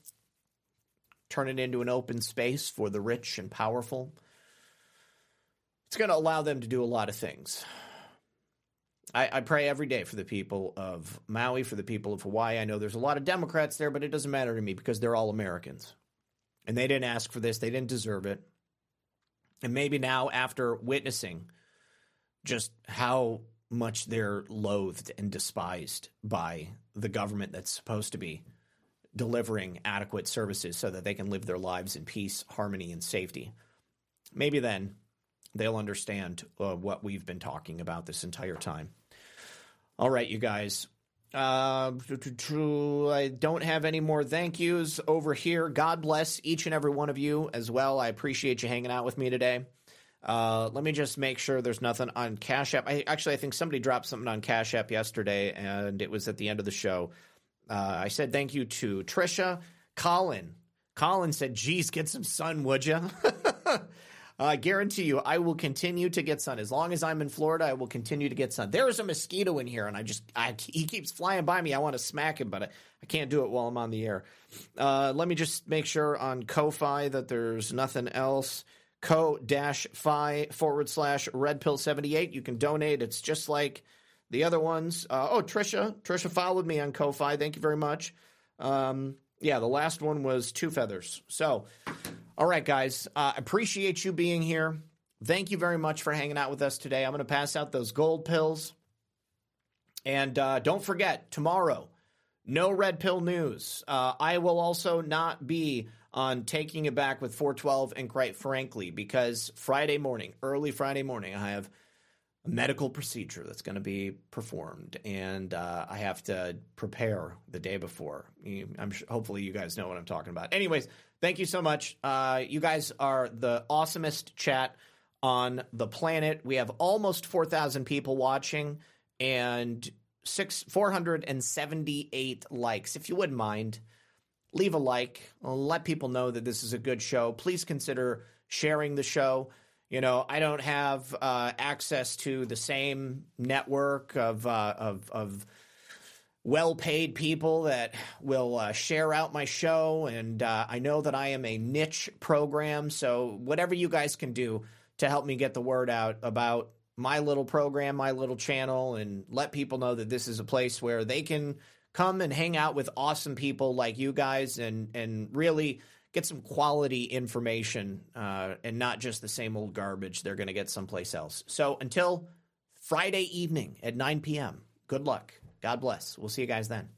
turn it into an open space for the rich and powerful. It's going to allow them to do a lot of things. I, I, pray every day for the people of Maui, for the people of Hawaii. I know there's a lot of Democrats there, but it doesn't matter to me because they're all Americans. And they didn't ask for this, they didn't deserve it. And maybe now, after witnessing just how much they're loathed and despised by the government that's supposed to be delivering adequate services so that they can live their lives in peace, harmony, and safety. Maybe then they'll understand uh, what we've been talking about this entire time. All right, you guys. Uh, I don't have any more thank yous over here. God bless each and every one of you as well. I appreciate you hanging out with me today. Uh, let me just make sure there's nothing on Cash App. I actually I think somebody dropped something on Cash App yesterday, and it was at the end of the show. Uh, I said thank you to Trisha, Colin. Colin said, "Geez, get some sun, would you?" *laughs* I guarantee you, I will continue to get sun as long as I'm in Florida. I will continue to get sun. There is a mosquito in here, and I just I, he keeps flying by me. I want to smack him, but I, I can't do it while I'm on the air. Uh, let me just make sure on Ko-fi that there's nothing else. Co dash fi forward slash red pill 78. You can donate. It's just like the other ones. Uh, oh, Trisha. Trisha followed me on Ko-fi. Thank you very much. Um, yeah, the last one was two feathers. So, all right, guys. Uh, appreciate you being here. Thank you very much for hanging out with us today. I'm going to pass out those gold pills. And uh, don't forget, tomorrow, no red pill news. Uh, I will also not be on taking it back with 412 and quite frankly, because Friday morning, early Friday morning, I have a medical procedure that's going to be performed, and uh, I have to prepare the day before. I'm sure, hopefully you guys know what I'm talking about. Anyways, thank you so much. Uh, you guys are the awesomest chat on the planet. We have almost 4,000 people watching and six 478 likes. If you wouldn't mind leave a like, let people know that this is a good show. Please consider sharing the show. You know, I don't have uh, access to the same network of uh, of, of well-paid people that will uh, share out my show, and uh, I know that I am a niche program. So whatever you guys can do to help me get the word out about my little program, my little channel, and let people know that this is a place where they can come and hang out with awesome people like you guys and and really get some quality information uh, and not just the same old garbage they're going to get someplace else. So until Friday evening at 9 p.m., good luck. God bless. We'll see you guys then.